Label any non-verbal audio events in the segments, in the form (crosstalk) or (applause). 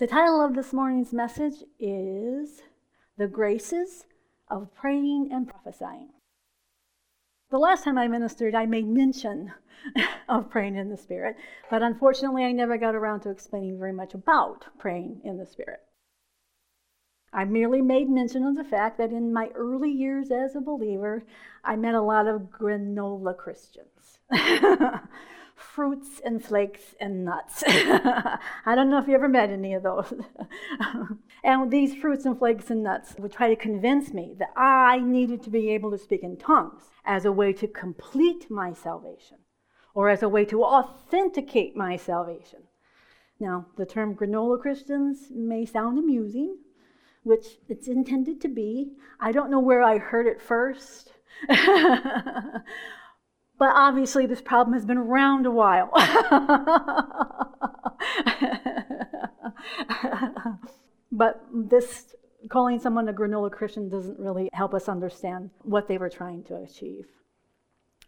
The title of this morning's message is The Graces of Praying and Prophesying. The last time I ministered, I made mention (laughs) of praying in the Spirit, but unfortunately, I never got around to explaining very much about praying in the Spirit. I merely made mention of the fact that in my early years as a believer, I met a lot of granola Christians. (laughs) fruits and flakes and nuts. (laughs) I don't know if you ever met any of those. (laughs) and these fruits and flakes and nuts would try to convince me that I needed to be able to speak in tongues as a way to complete my salvation or as a way to authenticate my salvation. Now, the term granola Christians may sound amusing, which it's intended to be. I don't know where I heard it first. (laughs) But obviously, this problem has been around a while. (laughs) but this calling someone a granola Christian doesn't really help us understand what they were trying to achieve.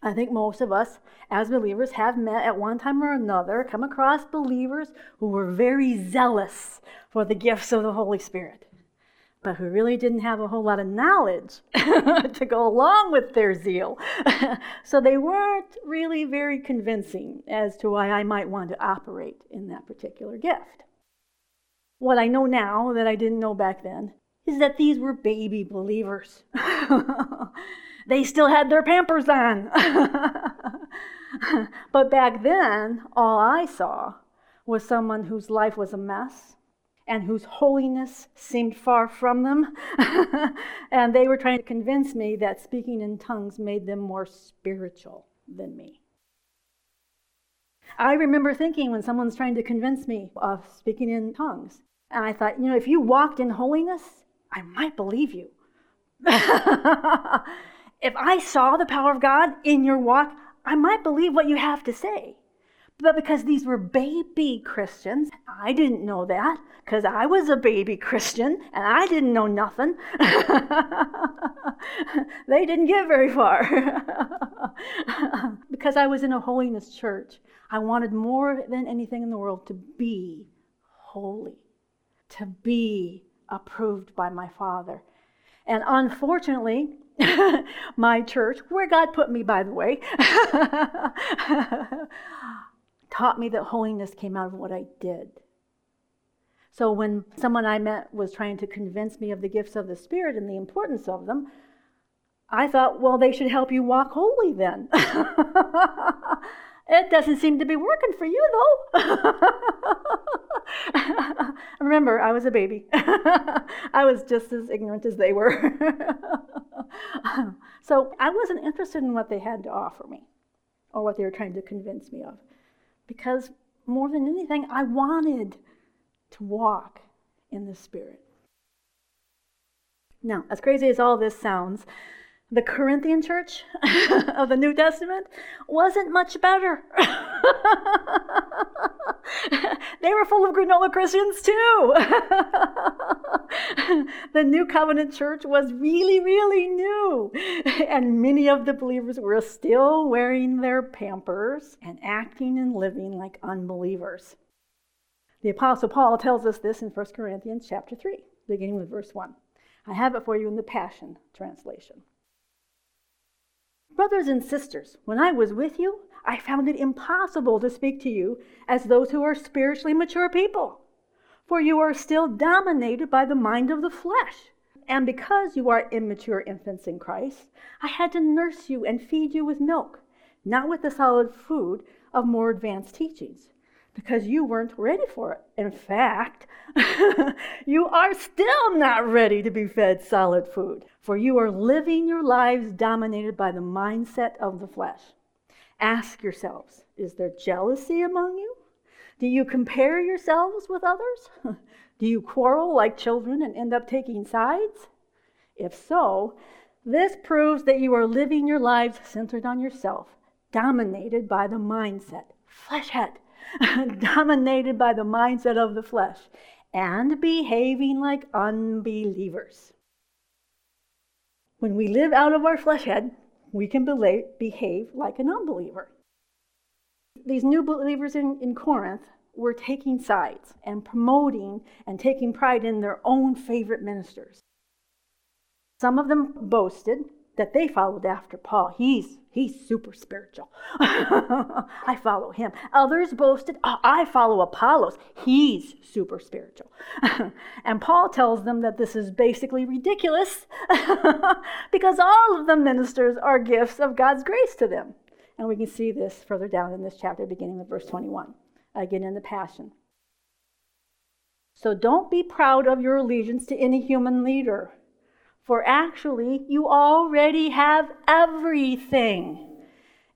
I think most of us, as believers, have met at one time or another, come across believers who were very zealous for the gifts of the Holy Spirit but who really didn't have a whole lot of knowledge (laughs) to go along with their zeal. (laughs) so they weren't really very convincing as to why I might want to operate in that particular gift. What I know now that I didn't know back then is that these were baby believers. (laughs) they still had their pampers on. but back then, all I saw was someone whose life was a mess and whose holiness seemed far from them. (laughs) and they were trying to convince me that speaking in tongues made them more spiritual than me. I remember thinking when someone's trying to convince me of speaking in tongues, and I thought, you know, if you walked in holiness, I might believe you. (laughs) if I saw the power of God in your walk, I might believe what you have to say. But because these were baby Christians, I didn't know that because I was a baby Christian and I didn't know nothing. (laughs) they didn't get very far. (laughs) because I was in a holiness church, I wanted more than anything in the world to be holy, to be approved by my Father. And unfortunately, (laughs) my church, where God put me, by the way, taught me that holiness came out of what I did. So when someone I met was trying to convince me of the gifts of the Spirit and the importance of them, I thought, well, they should help you walk holy then. (laughs) it doesn't seem to be working for you, though. (laughs) Remember, I was a baby. (laughs) I was just as ignorant as they were. so I wasn't interested in what they had to offer me or what they were trying to convince me of because more than anything, I wanted to walk in the Spirit. Now, as crazy as all this sounds, the Corinthian church (laughs) of the New Testament wasn't much better. (laughs) they were full of granola Christians too. (laughs) the New Covenant church was really, really new. And many of the believers were still wearing their pampers and acting and living like unbelievers. The Apostle Paul tells us this in 1 Corinthians chapter 3, beginning with verse 1. I have it for you in the Passion Translation. Brothers and sisters, when I was with you, I found it impossible to speak to you as those who are spiritually mature people. For you are still dominated by the mind of the flesh. And because you are immature infants in Christ, I had to nurse you and feed you with milk, not with the solid food of more advanced teachings because you weren't ready for it. In fact, (laughs) you are still not ready to be fed solid food, for you are living your lives dominated by the mindset of the flesh. Ask yourselves is there jealousy among you? Do you compare yourselves with others? (laughs) Do you quarrel like children and end up taking sides? If so, this proves that you are living your lives centered on yourself, dominated by the mindset, flesh head (laughs) dominated by the mindset of the flesh, and behaving like unbelievers. When we live out of our flesh head, we can behave like an unbeliever. These new believers in, in Corinth were taking sides and promoting and taking pride in their own favorite ministers. Some of them boasted that they followed after Paul. He's he's super spiritual. (laughs) I follow him. Others boasted, oh, I follow Apollos. He's super spiritual. (laughs) and Paul tells them that this is basically ridiculous (laughs) because all of the ministers are gifts of God's grace to them. And we can see this further down in this chapter, beginning with verse 21, again in the Passion. So don't be proud of your allegiance to any human leader for actually, you already have everything.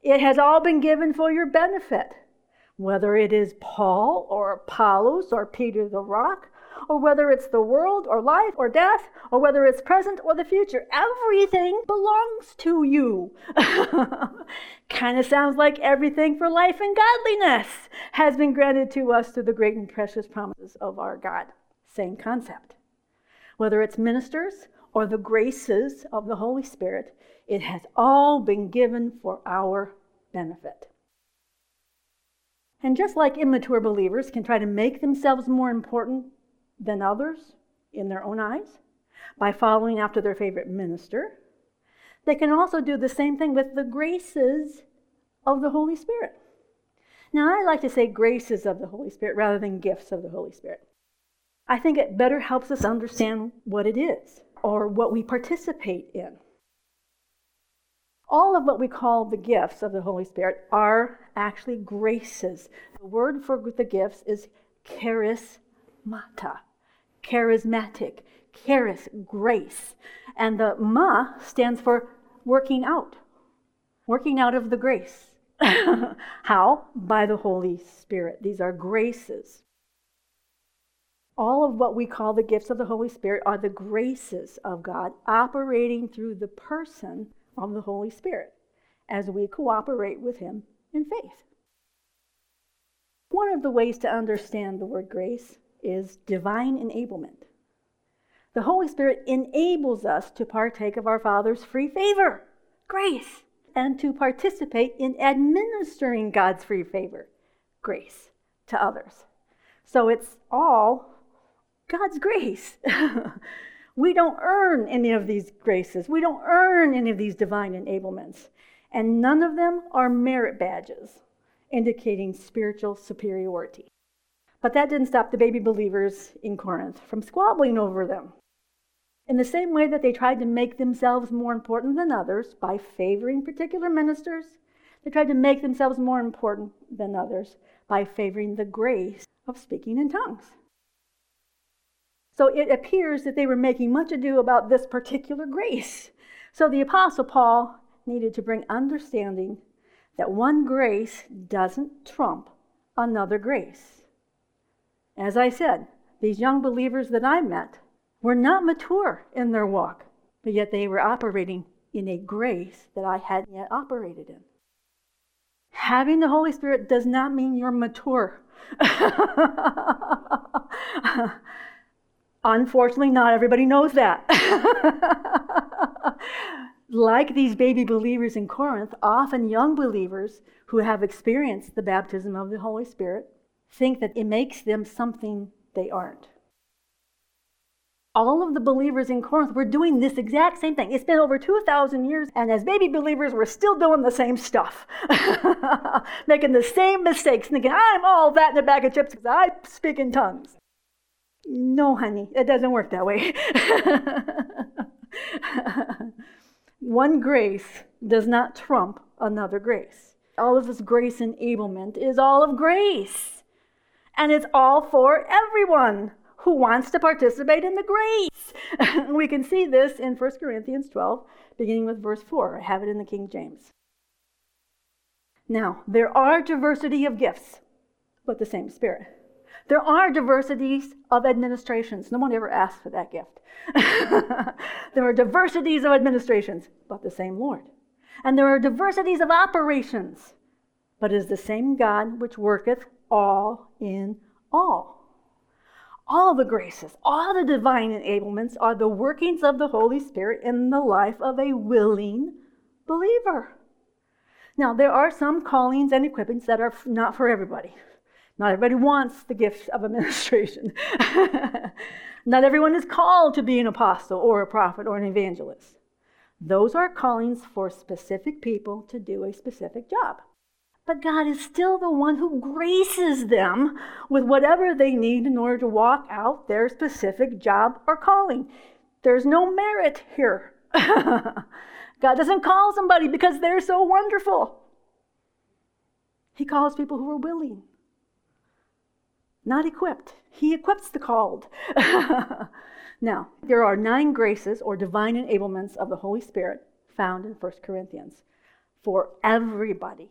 It has all been given for your benefit. Whether it is Paul or Apollos or Peter the Rock, or whether it's the world or life or death, or whether it's present or the future, everything belongs to you. (laughs) kind of sounds like everything for life and godliness has been granted to us through the great and precious promises of our God. Same concept. Whether it's ministers or the graces of the Holy Spirit, it has all been given for our benefit. And just like immature believers can try to make themselves more important than others in their own eyes by following after their favorite minister, they can also do the same thing with the graces of the Holy Spirit. Now, I like to say graces of the Holy Spirit rather than gifts of the Holy Spirit. I think it better helps us understand what it is or what we participate in. All of what we call the gifts of the Holy Spirit are actually graces. The word for the gifts is charismata, charismatic, charis, grace. And the ma stands for working out, working out of the grace. (laughs) How? By the Holy Spirit. These are graces all of what we call the gifts of the Holy Spirit are the graces of God operating through the person of the Holy Spirit as we cooperate with Him in faith. One of the ways to understand the word grace is divine enablement. The Holy Spirit enables us to partake of our Father's free favor, grace, and to participate in administering God's free favor, grace, to others. So it's all God's grace. (laughs) we don't earn any of these graces. We don't earn any of these divine enablements. And none of them are merit badges indicating spiritual superiority. But that didn't stop the baby believers in Corinth from squabbling over them. In the same way that they tried to make themselves more important than others by favoring particular ministers, they tried to make themselves more important than others by favoring the grace of speaking in tongues. So it appears that they were making much ado about this particular grace. So the Apostle Paul needed to bring understanding that one grace doesn't trump another grace. As I said, these young believers that I met were not mature in their walk, but yet they were operating in a grace that I hadn't yet operated in. Having the Holy Spirit does not mean you're mature. (laughs) Unfortunately, not everybody knows that. (laughs) like these baby believers in Corinth, often young believers who have experienced the baptism of the Holy Spirit think that it makes them something they aren't. All of the believers in Corinth were doing this exact same thing. It's been over 2,000 years, and as baby believers, we're still doing the same stuff. (laughs) Making the same mistakes, thinking, I'm all that in a bag of chips because I speak in tongues. No, honey, it doesn't work that way. (laughs) One grace does not trump another grace. All of this grace enablement is all of grace. And it's all for everyone who wants to participate in the grace. (laughs) we can see this in 1 Corinthians 12, beginning with verse 4. I have it in the King James. Now, there are diversity of gifts, but the same Spirit. There are diversities of administrations. No one ever asked for that gift. (laughs) there are diversities of administrations, but the same Lord. And there are diversities of operations, but it is the same God which worketh all in all. All the graces, all the divine enablements are the workings of the Holy Spirit in the life of a willing believer. Now, there are some callings and equippings that are not for everybody Not everybody wants the gift of administration. (laughs) Not everyone is called to be an apostle or a prophet or an evangelist. Those are callings for specific people to do a specific job. But God is still the one who graces them with whatever they need in order to walk out their specific job or calling. There's no merit here. (laughs) God doesn't call somebody because they're so wonderful. He calls people who are willing, not equipped. He equips the called. (laughs) now, there are nine graces or divine enablements of the Holy Spirit found in 1 Corinthians for everybody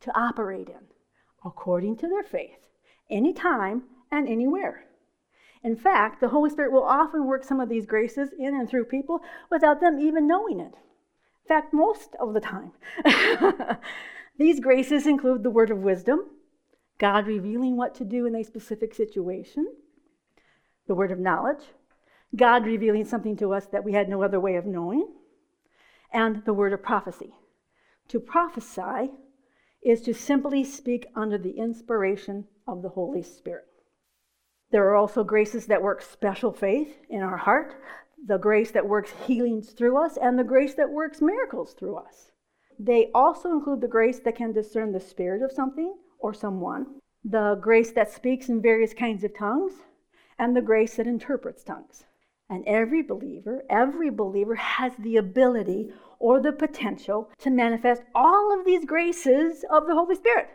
to operate in according to their faith, anytime and anywhere. In fact, the Holy Spirit will often work some of these graces in and through people without them even knowing it. In fact, most of the time. (laughs) these graces include the word of wisdom, God revealing what to do in a specific situation, the word of knowledge, God revealing something to us that we had no other way of knowing, and the word of prophecy. To prophesy is to simply speak under the inspiration of the Holy Spirit. There are also graces that work special faith in our heart, the grace that works healings through us, and the grace that works miracles through us. They also include the grace that can discern the spirit of something or someone, the grace that speaks in various kinds of tongues, and the grace that interprets tongues. And every believer, every believer has the ability or the potential to manifest all of these graces of the Holy Spirit.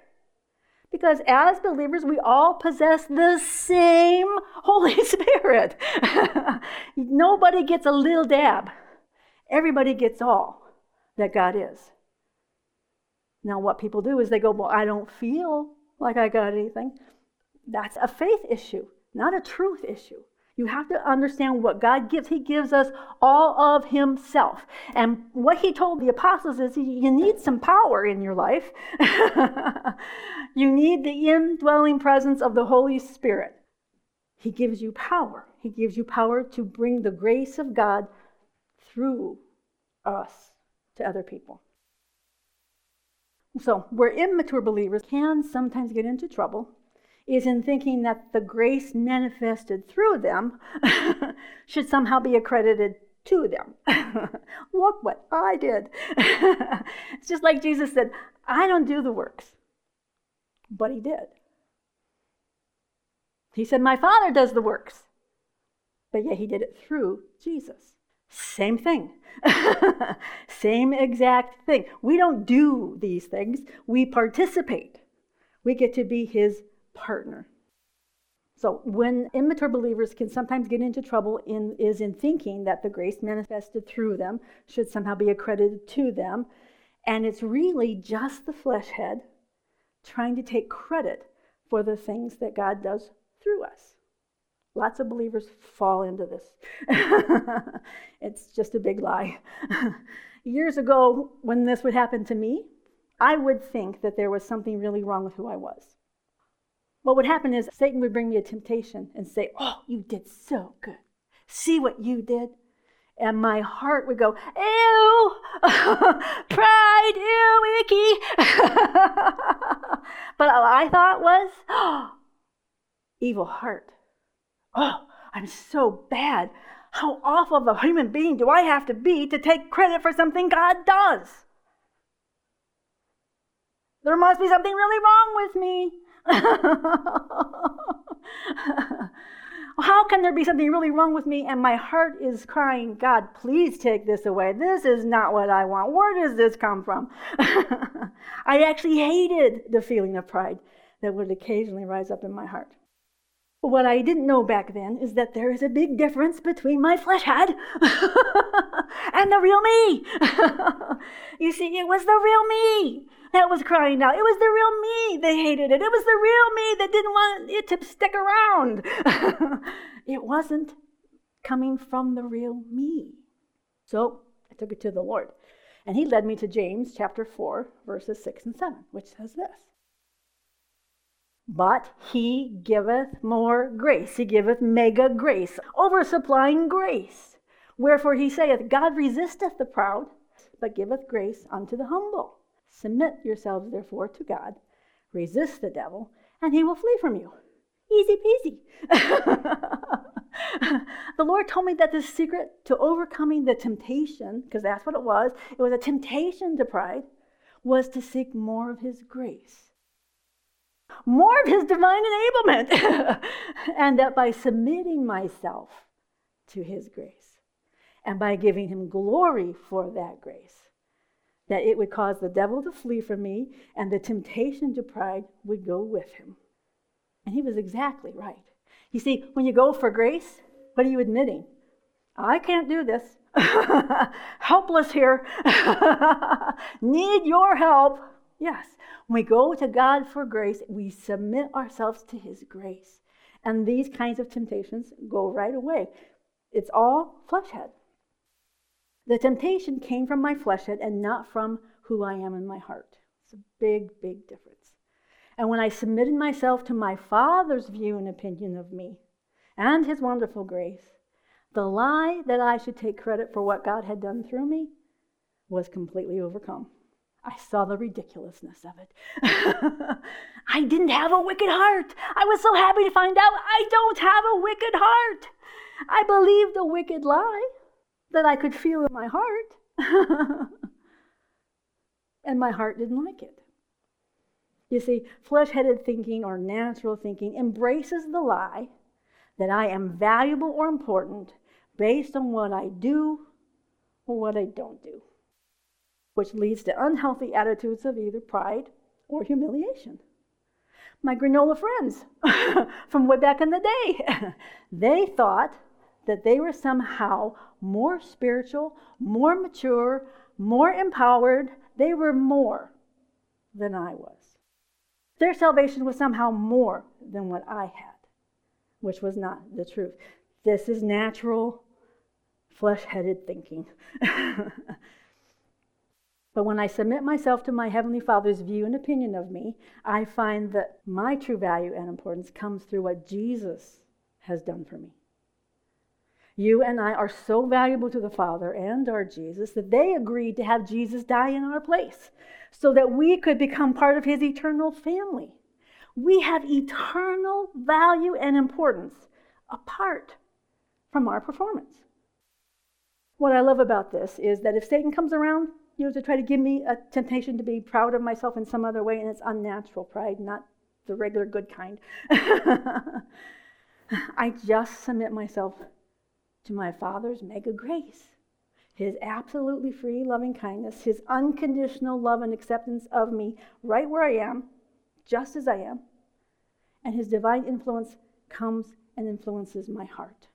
Because as believers, we all possess the same Holy (laughs) Spirit. (laughs) Nobody gets a little dab, everybody gets all that God is. Now, what people do is they go, Well, I don't feel like I got anything. That's a faith issue, not a truth issue. You have to understand what God gives. He gives us all of Himself. And what He told the apostles is you need some power in your life. (laughs) you need the indwelling presence of the Holy Spirit. He gives you power. He gives you power to bring the grace of God through us to other people. So, where immature believers can sometimes get into trouble is in thinking that the grace manifested through them (laughs) should somehow be accredited to them. (laughs) Look what I did. (laughs) it's just like Jesus said, I don't do the works, but he did. He said, My Father does the works, but yet he did it through Jesus. Same thing. (laughs) Same exact thing. We don't do these things, we participate. We get to be his partner. So, when immature believers can sometimes get into trouble in, is in thinking that the grace manifested through them should somehow be accredited to them, and it's really just the flesh head trying to take credit for the things that God does through us. Lots of believers fall into this. (laughs) it's just a big lie. (laughs) Years ago, when this would happen to me, I would think that there was something really wrong with who I was. What would happen is Satan would bring me a temptation and say, Oh, you did so good. See what you did? And my heart would go, Ew, (laughs) pride, ew, icky. but all I thought was, oh, (gasps) evil heart. Oh, I'm so bad. How awful of a human being do I have to be to take credit for something God does? There must be something really wrong with me. (laughs) How can there be something really wrong with me? And my heart is crying, God, please take this away. This is not what I want. Where does this come from? (laughs) I actually hated the feeling of pride that would occasionally rise up in my heart. What I didn't know back then is that there is a big difference between my flesh head (laughs) and the real me. (laughs) you see, it was the real me that was crying out. It was the real me. They hated it. It was the real me that didn't want it to stick around. (laughs) it wasn't coming from the real me. So I took it to the Lord. And he led me to James chapter 4, verses 6 and 7, which says this But he giveth more grace. He giveth mega grace, oversupplying grace. Wherefore he saith, God resisteth the proud, but giveth grace unto the humble. Submit yourselves, therefore, to God. Resist the devil, and he will flee from you. Easy peasy. (laughs) the Lord told me that the secret to overcoming the temptation, because that's what it was, it was a temptation to pride, was to seek more of His grace, more of His divine enablement, (laughs) and that by submitting myself to His grace and by giving Him glory for that grace, that it would cause the devil to flee from me and the temptation to pride would go with him. And he was exactly right. You see, when you go for grace, what are you admitting? I can't do this. (laughs) Helpless here. (laughs) Need your help. Yes. When we go to God for grace, we submit ourselves to His grace. And these kinds of temptations go right away. It's all flesh head. The temptation came from my flesh head and not from who I am in my heart. It's a big, big difference. And when I submitted myself to my Father's view and opinion of me and His wonderful grace, the lie that I should take credit for what God had done through me was completely overcome. I saw the ridiculousness of it. (laughs) I didn't have a wicked heart. I was so happy to find out I don't have a wicked heart. I believed a wicked lie that I could feel in my heart. (laughs) and my heart didn't like it. You see, flesh headed thinking or natural thinking embraces the lie that I am valuable or important based on what I do or what I don't do, which leads to unhealthy attitudes of either pride or humiliation. My granola friends (laughs) from way back in the day, (laughs) they thought that they were somehow more spiritual, more mature, more empowered. They were more than I was. Their salvation was somehow more than what I had, which was not the truth. This is natural, flesh headed thinking. (laughs) but when I submit myself to my Heavenly Father's view and opinion of me, I find that my true value and importance comes through what Jesus has done for me. You and I are so valuable to the Father and our Jesus that they agreed to have Jesus die in our place so that we could become part of his eternal family. We have eternal value and importance apart from our performance. What I love about this is that if Satan comes around, you know, to try to give me a temptation to be proud of myself in some other way, and it's unnatural pride, not the regular good kind, (laughs) I just submit myself to my Father's mega grace, His absolutely free loving kindness, His unconditional love and acceptance of me right where I am, just as I am, and His divine influence comes and influences my heart.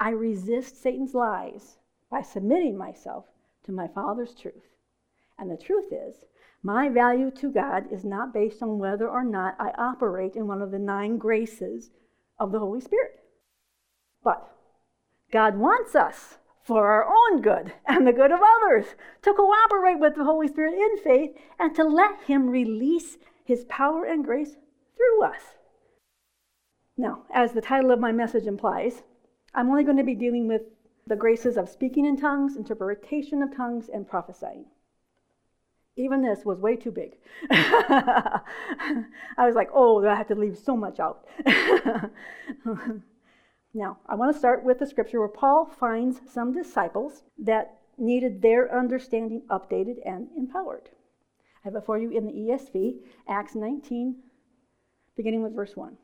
I resist Satan's lies by submitting myself to my Father's truth. And the truth is, my value to God is not based on whether or not I operate in one of the nine graces of the Holy Spirit. But God wants us for our own good and the good of others to cooperate with the Holy Spirit in faith and to let Him release His power and grace through us. Now, as the title of my message implies, I'm only going to be dealing with the graces of speaking in tongues, interpretation of tongues, and prophesying. Even this was way too big. (laughs) I was like, oh, I have to leave so much out. (laughs) Now, I want to start with the scripture where Paul finds some disciples that needed their understanding updated and empowered. I have it for you in the ESV, Acts 19, beginning with verse 1.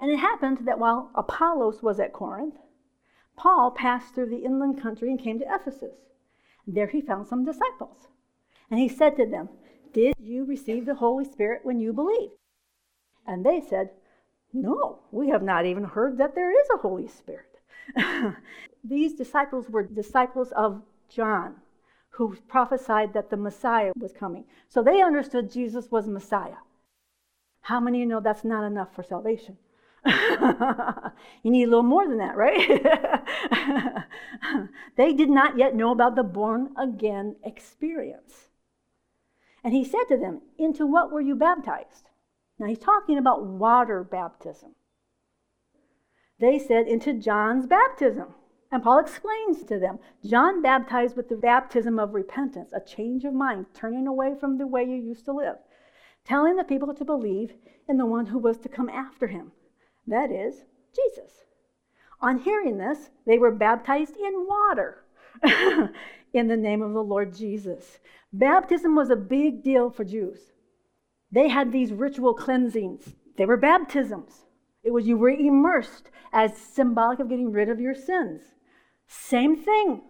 And it happened that while Apollos was at Corinth, Paul passed through the inland country and came to Ephesus. There he found some disciples. And he said to them, Did you receive the Holy Spirit when you believed? And they said, no, we have not even heard that there is a Holy Spirit. (laughs) These disciples were disciples of John, who prophesied that the Messiah was coming. So they understood Jesus was Messiah. How many of you know that's not enough for salvation? (laughs) you need a little more than that, right? (laughs) they did not yet know about the born again experience. And he said to them, Into what were you baptized? Now he's talking about water baptism. They said into John's baptism. And Paul explains to them John baptized with the baptism of repentance, a change of mind, turning away from the way you used to live. telling the people to believe in the one who was to come after him, that is, Jesus. On hearing this, they were baptized in water (laughs) in the name of the Lord Jesus. Baptism was a big deal for Jews. They had these ritual cleansings, they were baptisms. It was you were immersed as symbolic of getting rid of your sins. Same thing.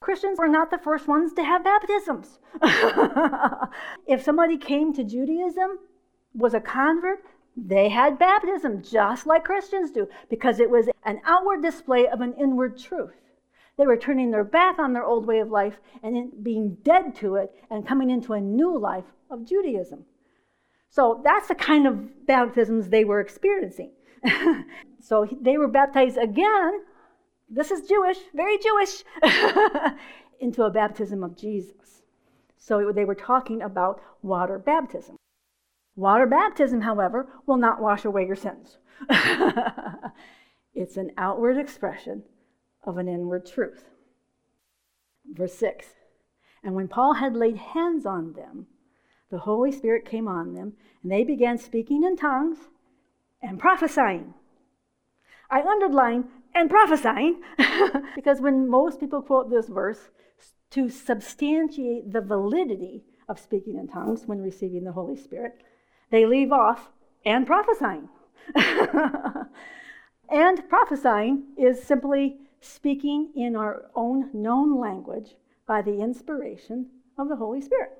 Christians were not the first ones to have baptisms. (laughs) if somebody came to Judaism, was a convert, they had baptism just like Christians do because it was an outward display of an inward truth. They were turning their back on their old way of life and being dead to it and coming into a new life of Judaism. So that's the kind of baptisms they were experiencing. (laughs) so they were baptized again. This is Jewish, very Jewish, (laughs) into a baptism of Jesus. So they were talking about water baptism. Water baptism, however, will not wash away your sins. (laughs) it's an outward expression of an inward truth. Verse 6 And when Paul had laid hands on them, the Holy Spirit came on them, and they began speaking in tongues and prophesying. I underline and prophesying (laughs) because when most people quote this verse to substantiate the validity of speaking in tongues when receiving the Holy Spirit, they leave off and prophesying. (laughs) and prophesying is simply speaking in our own known language by the inspiration of the Holy Spirit.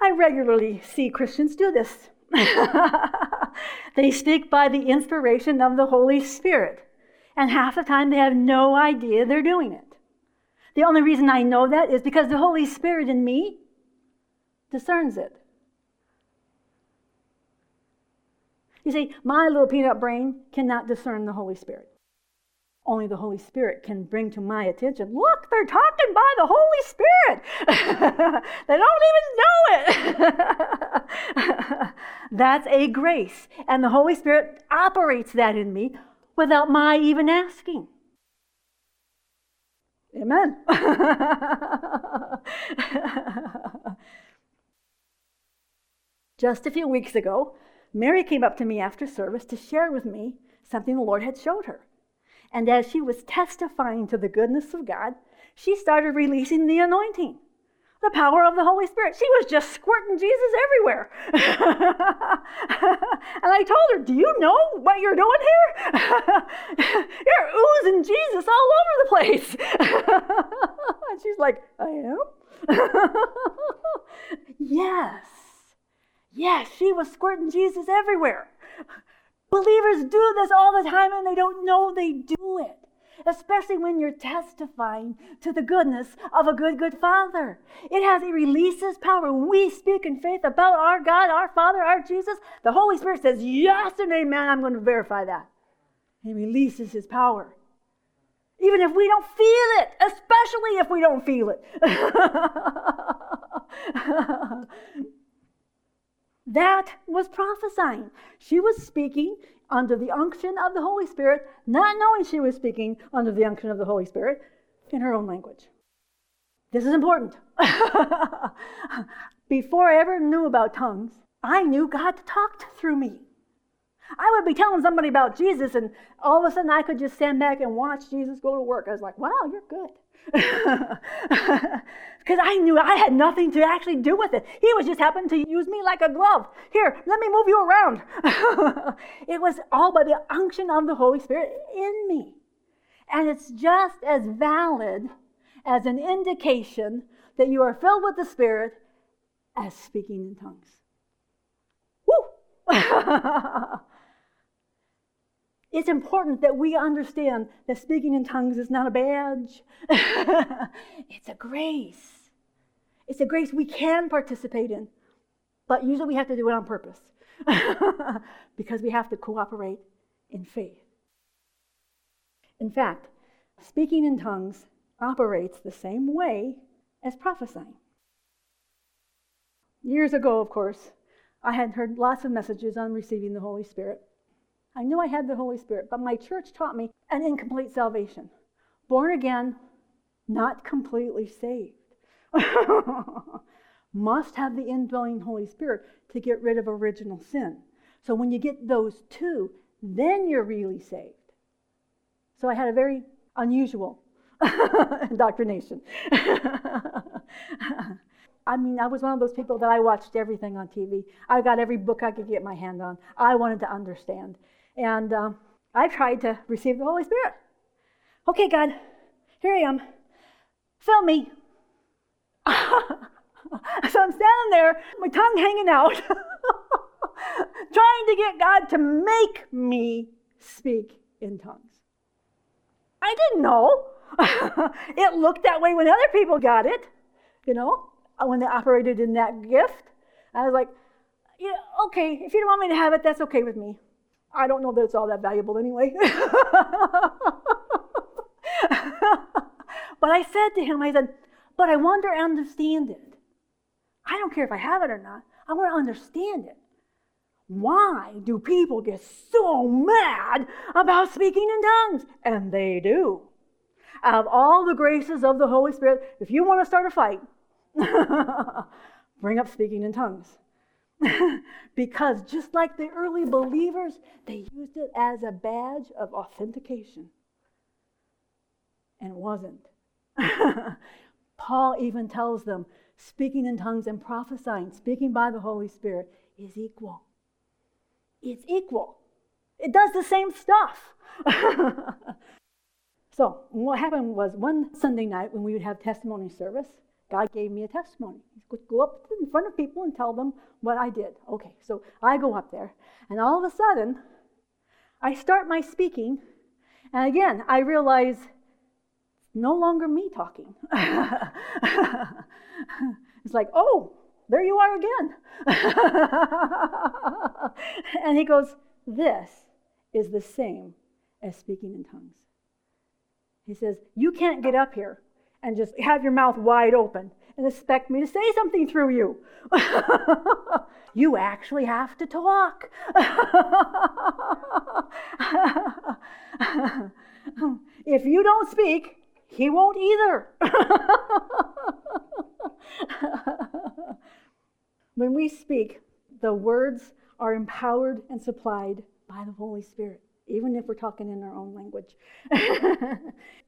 I regularly see Christians do this. (laughs) they speak by the inspiration of the Holy Spirit, and half the time they have no idea they're doing it. The only reason I know that is because the Holy Spirit in me discerns it. You see, my little peanut brain cannot discern the Holy Spirit. Only the Holy Spirit can bring to my attention look, they're talking by the Holy Spirit. (laughs) they don't even know it. (laughs) That's a grace. And the Holy Spirit operates that in me without my even asking. Amen. (laughs) Just a few weeks ago, Mary came up to me after service to share with me something the Lord had showed her. And as she was testifying to the goodness of God, she started releasing the anointing, the power of the Holy Spirit. She was just squirting Jesus everywhere. (laughs) and I told her, Do you know what you're doing here? (laughs) you're oozing Jesus all over the place. (laughs) and she's like, I am? yes. Yes, she was squirting Jesus everywhere. Believers do this all the time and they don't know they do it, especially when you're testifying to the goodness of a good, good Father. It has, it releases power. When we speak in faith about our God, our Father, our Jesus, the Holy Spirit says, Yes and amen, I'm going to verify that. He releases his power. Even if we don't feel it, especially if we don't feel it. (laughs) That was prophesying. She was speaking under the unction of the Holy Spirit, not knowing she was speaking under the unction of the Holy Spirit in her own language. This is important. (laughs) Before I ever knew about tongues, I knew God talked through me. I would be telling somebody about Jesus, and all of a sudden I could just stand back and watch Jesus go to work. I was like, wow, you're good. (laughs) Because I knew I had nothing to actually do with it. He was just happening to use me like a glove. Here, let me move you around. (laughs) it was all by the unction of the Holy Spirit in me. And it's just as valid as an indication that you are filled with the Spirit as speaking in tongues. Woo! (laughs) It's important that we understand that speaking in tongues is not a badge, (laughs) it's a grace. It's a grace we can participate in, but usually we have to do it on purpose (laughs) because we have to cooperate in faith. In fact, speaking in tongues operates the same way as prophesying. Years ago, of course, I had heard lots of messages on receiving the Holy Spirit. I knew I had the Holy Spirit, but my church taught me an incomplete salvation. Born again, not completely saved. (laughs) must have the indwelling Holy Spirit to get rid of original sin. So when you get those two, then you're really saved. So I had a very unusual (laughs) indoctrination. (laughs) I mean, I was one of those people that I watched everything on TV. I got every book I could get my hand on. I wanted to understand. And um, I tried to receive the Holy Spirit. Okay, God, here I am. Fill me. (laughs) so I'm standing there, my tongue hanging out, (laughs) trying to get God to make me speak in tongues. I didn't know. (laughs) it looked that way when other people got it, you know, when they operated in that gift. I was like, yeah, okay, if you don't want me to have it, that's okay with me. I don't know that it's all that valuable anyway. (laughs) but I said to him, I said, but I want to understand it. I don't care if I have it or not. I want to understand it. Why do people get so mad about speaking in tongues? And they do. Out of all the graces of the Holy Spirit, if you want to start a fight, (laughs) bring up speaking in tongues. (laughs) because just like the early believers, they used it as a badge of authentication. And it wasn't. (laughs) Paul even tells them speaking in tongues and prophesying, speaking by the Holy Spirit, is equal. It's equal. It does the same stuff. (laughs) so, what happened was one Sunday night when we would have testimony service, God gave me a testimony. He go up in front of people and tell them what I did. Okay, so I go up there, and all of a sudden, I start my speaking, and again, I realize no longer me talking. (laughs) it's like, oh, there you are again. (laughs) and he goes, This is the same as speaking in tongues. He says, You can't get up here and just have your mouth wide open and expect me to say something through you. (laughs) you actually have to talk. (laughs) if you don't speak, he won't either. (laughs) when we speak, the words are empowered and supplied by the Holy Spirit even if we're talking in our own language. (laughs)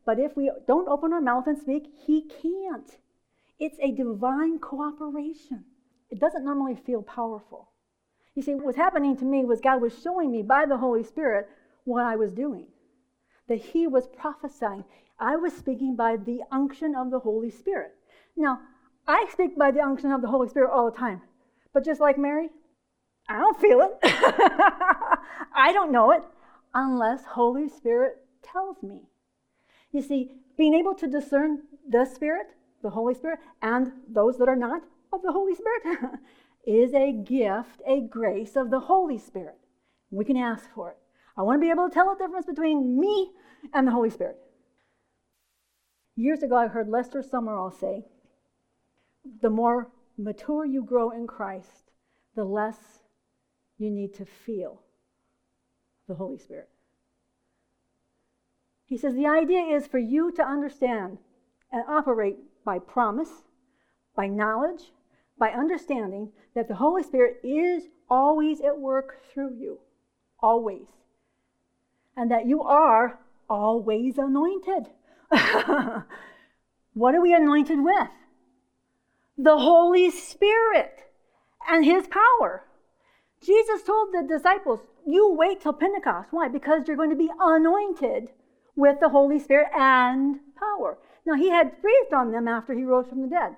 but if we don't open our mouth and speak, He can't. It's a divine cooperation. It doesn't normally feel powerful. You see, what's happening to me was God was showing me by the Holy Spirit what I was doing. That He was prophesying. I was speaking by the unction of the Holy Spirit. Now, I speak by the unction of the Holy Spirit all the time. But just like Mary, I don't feel it. (laughs) I don't know it unless Holy Spirit tells me. You see, being able to discern the Spirit, the Holy Spirit, and those that are not of the Holy Spirit (laughs) is a gift, a grace of the Holy Spirit. We can ask for it. I want to be able to tell the difference between me and the Holy Spirit. Years ago, I heard Lester Sumrall say, the more mature you grow in Christ, the less you need to feel the Holy Spirit. He says the idea is for you to understand and operate by promise, by knowledge, by understanding that the Holy Spirit is always at work through you. Always. And that you are always anointed. (laughs) what are we anointed with? The Holy Spirit and His power. Jesus told the disciples, You wait till Pentecost. Why? Because you're going to be anointed with the Holy Spirit and power. Now, he had breathed on them after he rose from the dead,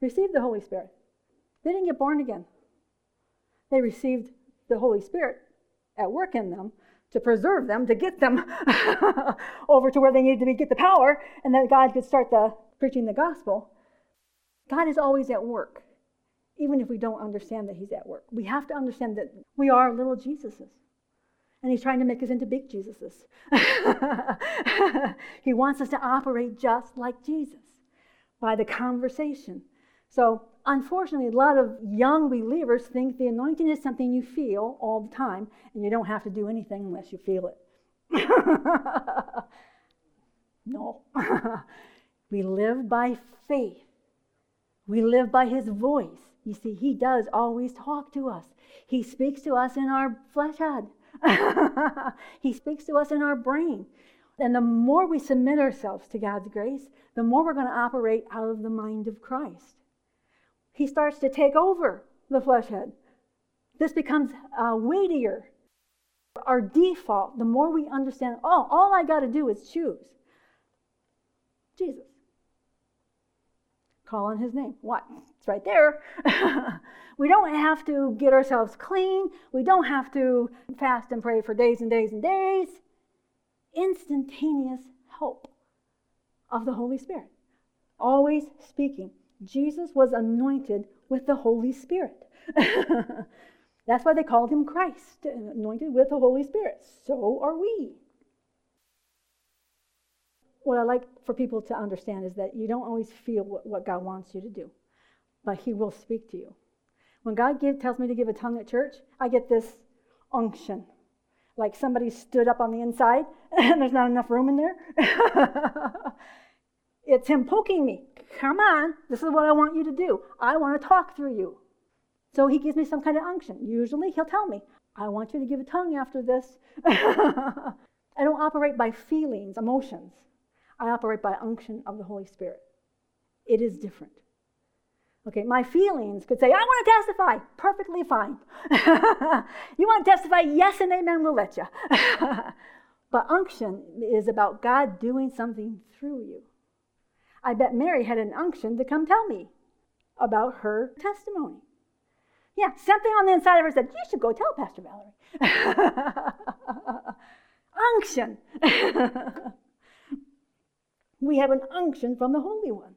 received the Holy Spirit. They didn't get born again. They received the Holy Spirit at work in them to preserve them, to get them (laughs) over to where they needed to be, get the power, and then God could start the preaching the gospel. God is always at work even if we don't understand that He's at work. We have to understand that we are little Jesuses. And He's trying to make us into big Jesuses. (laughs) he wants us to operate just like Jesus by the conversation. So, unfortunately, a lot of young believers think the anointing is something you feel all the time, and you don't have to do anything unless you feel it. (laughs) no. (laughs) we live by faith We live by his voice. You see, he does always talk to us. He speaks to us in our flesh head. (laughs) he speaks to us in our brain. And the more we submit ourselves to God's grace, the more we're going to operate out of the mind of Christ. He starts to take over the flesh head. This becomes uh, weightier. Our default, the more we understand, oh, all I got to do is choose Jesus. Call on his name. What? It's right there. (laughs) we don't have to get ourselves clean. We don't have to fast and pray for days and days and days. Instantaneous help of the Holy Spirit. Always speaking. Jesus was anointed with the Holy Spirit. (laughs) That's why they called him Christ, anointed with the Holy Spirit. So are we. What I like for people to understand is that you don't always feel what, what God wants you to do, but He will speak to you. When God give, tells me to give a tongue at church, I get this unction. Like somebody stood up on the inside (laughs) and there's not enough room in there. (laughs) it's Him poking me. Come on, this is what I want you to do. I want to talk through you. So he gives me some kind of unction. Usually he'll tell me, I want you to give a tongue after this. (laughs) I don't operate by feelings, emotions. I operate by unction of the Holy Spirit. It is different. Okay, my feelings could say, I want to testify. Perfectly fine. (laughs) you want to testify? Yes and amen, we'll let you. (laughs) but unction is about God doing something through you. I bet Mary had an unction to come tell me about her testimony. Yeah, something on the inside of her said, You should go tell Pastor Valerie. (laughs) unction. we have an unction from the Holy One.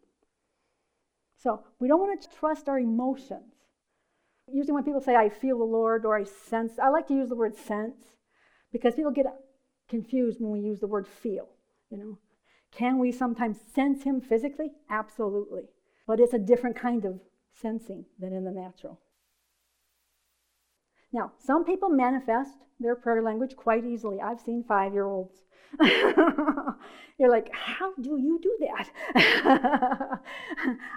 So we don't want to trust our emotions. Usually, when people say, I feel the Lord or I sense, I like to use the word sense because people get confused when we use the word feel. You know, can we sometimes sense Him physically? Absolutely. But it's a different kind of sensing than in the natural. Now, some people manifest their prayer language quite easily. I've seen five year olds. (laughs) You're like, how do you do that? (laughs)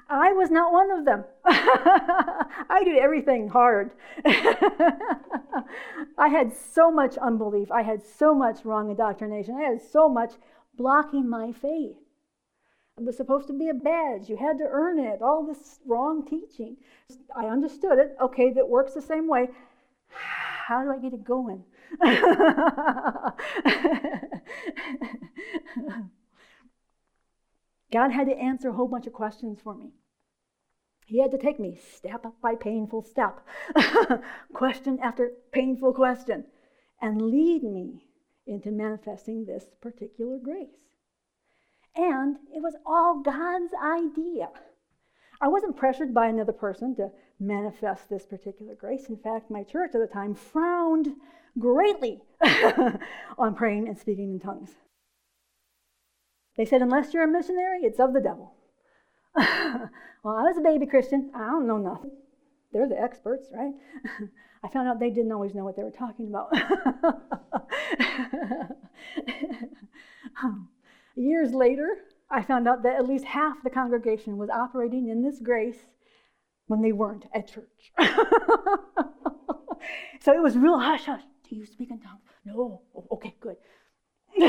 I was not one of them. (laughs) I did everything hard. I had so much unbelief. I had so much wrong indoctrination. I had so much blocking my faith. It was supposed to be a badge. You had to earn it. All this wrong teaching. I understood it. Okay, that works the same way. How do I get it going? God had to answer a whole bunch of questions for me. He had to take me step by painful step, (laughs) question after painful question, and lead me into manifesting this particular grace. And it was all God's idea. I wasn't pressured by another person to manifest this particular grace. In fact, my church at the time frowned greatly (laughs) on praying and speaking in tongues. They said, unless you're a missionary, it's of the devil. (laughs) well, I was a baby Christian. I don't know nothing. They're the experts, right? (laughs) I found out they didn't always know what they were talking about. Years later, I found out that at least half the congregation was operating in this grace when they weren't at church. (laughs) so it was real hush hush. Do you speak in tongues? No. Oh, okay, good. (laughs)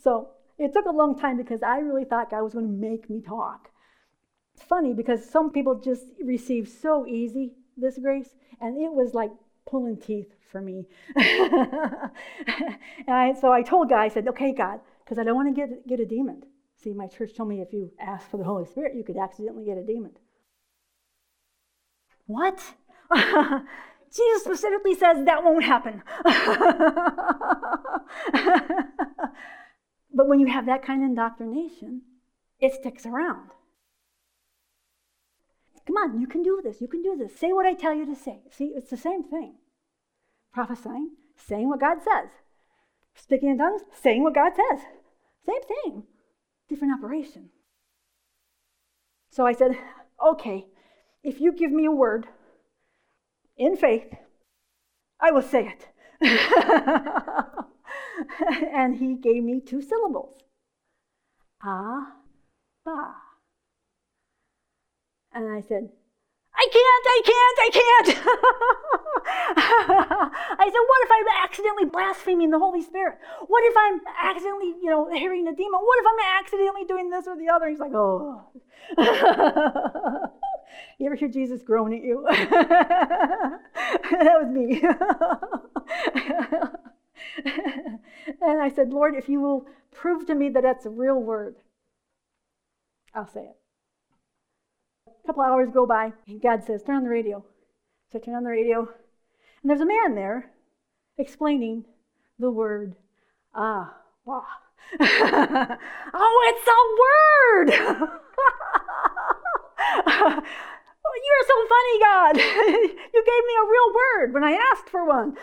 so it took a long time because I really thought God was going to make me talk. It's funny because some people just receive so easy this grace, and it was like pulling teeth for me. (laughs) and I, so I told God, I said, okay, God, because I don't want to get, get a demon. See, my church told me if you ask for the Holy Spirit, you could accidentally get a demon. What? (laughs) Jesus specifically says that won't happen. (laughs) but when you have that kind of indoctrination, it sticks around. Come on, you can do this. You can do this. Say what I tell you to say. See, it's the same thing. Prophesying, saying what God says. Speaking in tongues, saying what God says. Same thing, different operation. So I said, okay, if you give me a word in faith, I will say it. (laughs) and he gave me two syllables. Ah, ba. And I said, I can't, I can't, I can't. (laughs) I said, what if I'm accidentally blaspheming the Holy Spirit? What if I'm accidentally, you know, hearing a demon? What if I'm accidentally doing this or the other? He's like, oh. (laughs) you ever hear Jesus groan at you? (laughs) that was me. and I said, Lord, if you will prove to me that that's a real word, I'll say it. Couple hours go by, and God says, Turn on the radio. So I turn on the radio, and there's a man there explaining the word ah, (laughs) oh, it's a word! (laughs) You're so funny, God. (laughs) you gave me a real word when I asked for one.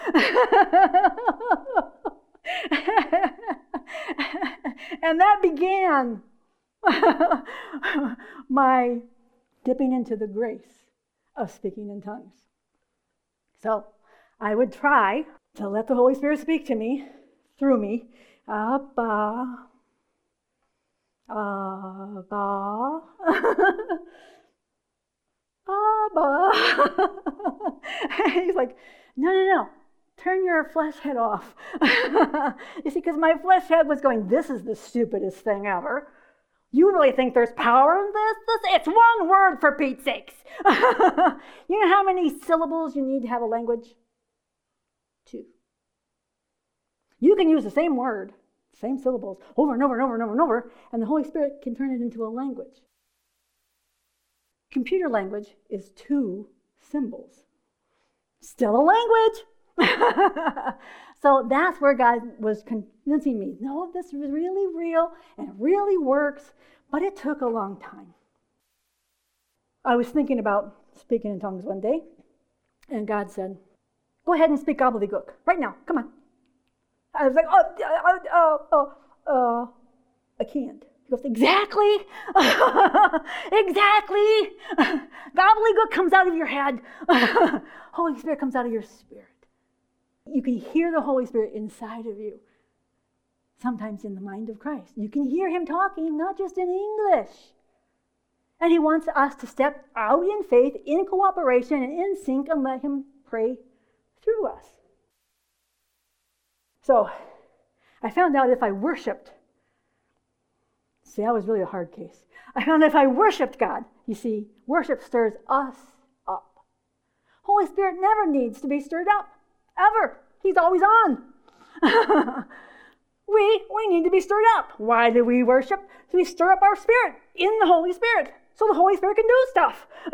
and that began my dipping into the grace of speaking in tongues. So I would try to let the Holy Spirit speak to me through me. Abba. Abba. (laughs) Abba. (laughs) He's like, no, no, no. Turn your flesh head off. (laughs) you see, because my flesh head was going, this is the stupidest thing ever. You really think there's power in this? this it's one word for Pete's sakes. (laughs) you know how many syllables you need to have a language? Two. You can use the same word, same syllables, over and over and over and over and over, and the Holy Spirit can turn it into a language. Computer language is two symbols. Still a language. (laughs) so that's where God was convincing me no, this is really real and it really works, but it took a long time. I was thinking about speaking in tongues one day, and God said, Go ahead and speak gobbledygook right now. Come on. I was like, Oh, oh, oh, oh, oh I can't. He goes, Exactly. exactly. Gobbledygook comes out of your head. Holy Spirit comes out of your spirit. You can hear the Holy Spirit inside of you, sometimes in the mind of Christ. You can hear him talking, not just in English. And he wants us to step out in faith, in cooperation, and in sync, and let him pray through us. So I found out if I worshiped, see, that was really a hard case. I found if I worshiped God, you see, worship stirs us up. Holy Spirit never needs to be stirred up ever. He's always on. (laughs) we, we need to be stirred up. Why do we worship? So we stir up our spirit in the Holy Spirit so the Holy Spirit can do stuff. (laughs)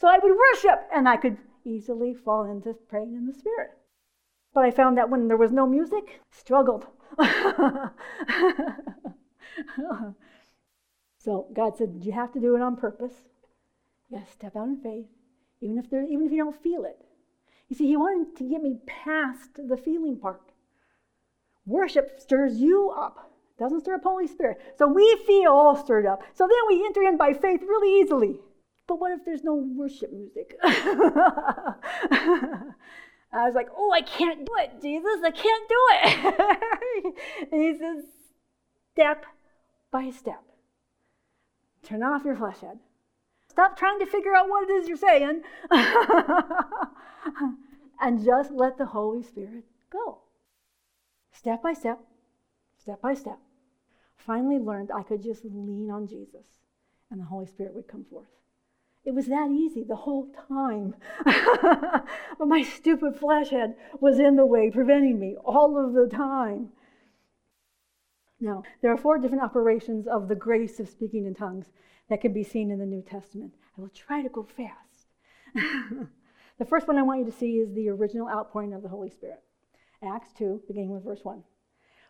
so I would worship and I could easily fall into praying in the Spirit. But I found that when there was no music, struggled. (laughs) so God said, You have to do it on purpose. To step out in faith, even if there, even if you don't feel it. You see, he wanted to get me past the feeling part. Worship stirs you up, doesn't stir up Holy Spirit. So we feel all stirred up. So then we enter in by faith really easily. But what if there's no worship music? (laughs) I was like, oh, I can't do it, Jesus. I can't do it. (laughs) and he says, step by step. Turn off your flesh head. Stop trying to figure out what it is you're saying. (laughs) and just let the Holy Spirit go. Step by step, step by step. Finally learned I could just lean on Jesus and the Holy Spirit would come forth. It was that easy the whole time. (laughs) but my stupid flesh head was in the way, preventing me all of the time. Now, there are four different operations of the grace of speaking in tongues that can be seen in the New Testament. I will try to go fast. (laughs) The first one I want you to see is the original outpouring of the Holy Spirit. Acts 2, beginning with verse 1.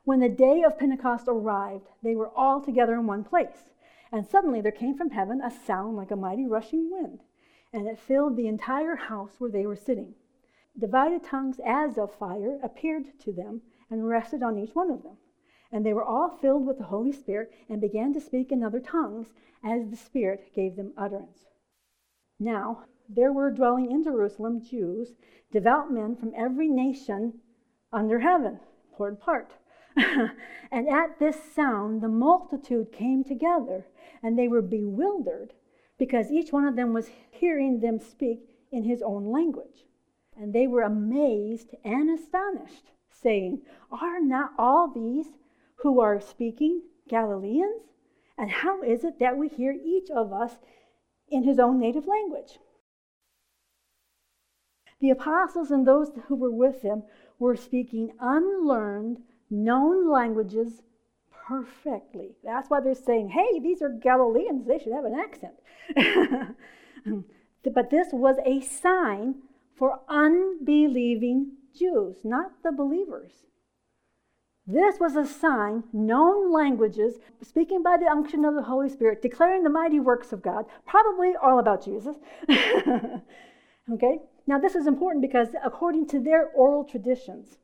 When the day of Pentecost arrived, they were all together in one place. And suddenly there came from heaven a sound like a mighty rushing wind, and it filled the entire house where they were sitting. Divided tongues as of fire appeared to them and rested on each one of them. And they were all filled with the Holy Spirit and began to speak in other tongues as the Spirit gave them utterance. Now, there were dwelling in Jerusalem Jews, devout men from every nation under heaven. important part. (laughs) and at this sound, the multitude came together, and they were bewildered because each one of them was hearing them speak in his own language. And they were amazed and astonished, saying, Are not all these who are speaking Galileans? And how is it that we hear each of us in his own native language? The apostles and those who were with them were speaking unlearned, known languages perfectly. That's why they're saying, hey, these are Galileans, they should have an accent. (laughs) but this was a sign for unbelieving Jews, not the believers. This was a sign, known languages, speaking by the unction of the Holy Spirit, declaring the mighty works of God, probably all about Jesus. (laughs) okay? Now, this is important because according to their oral traditions,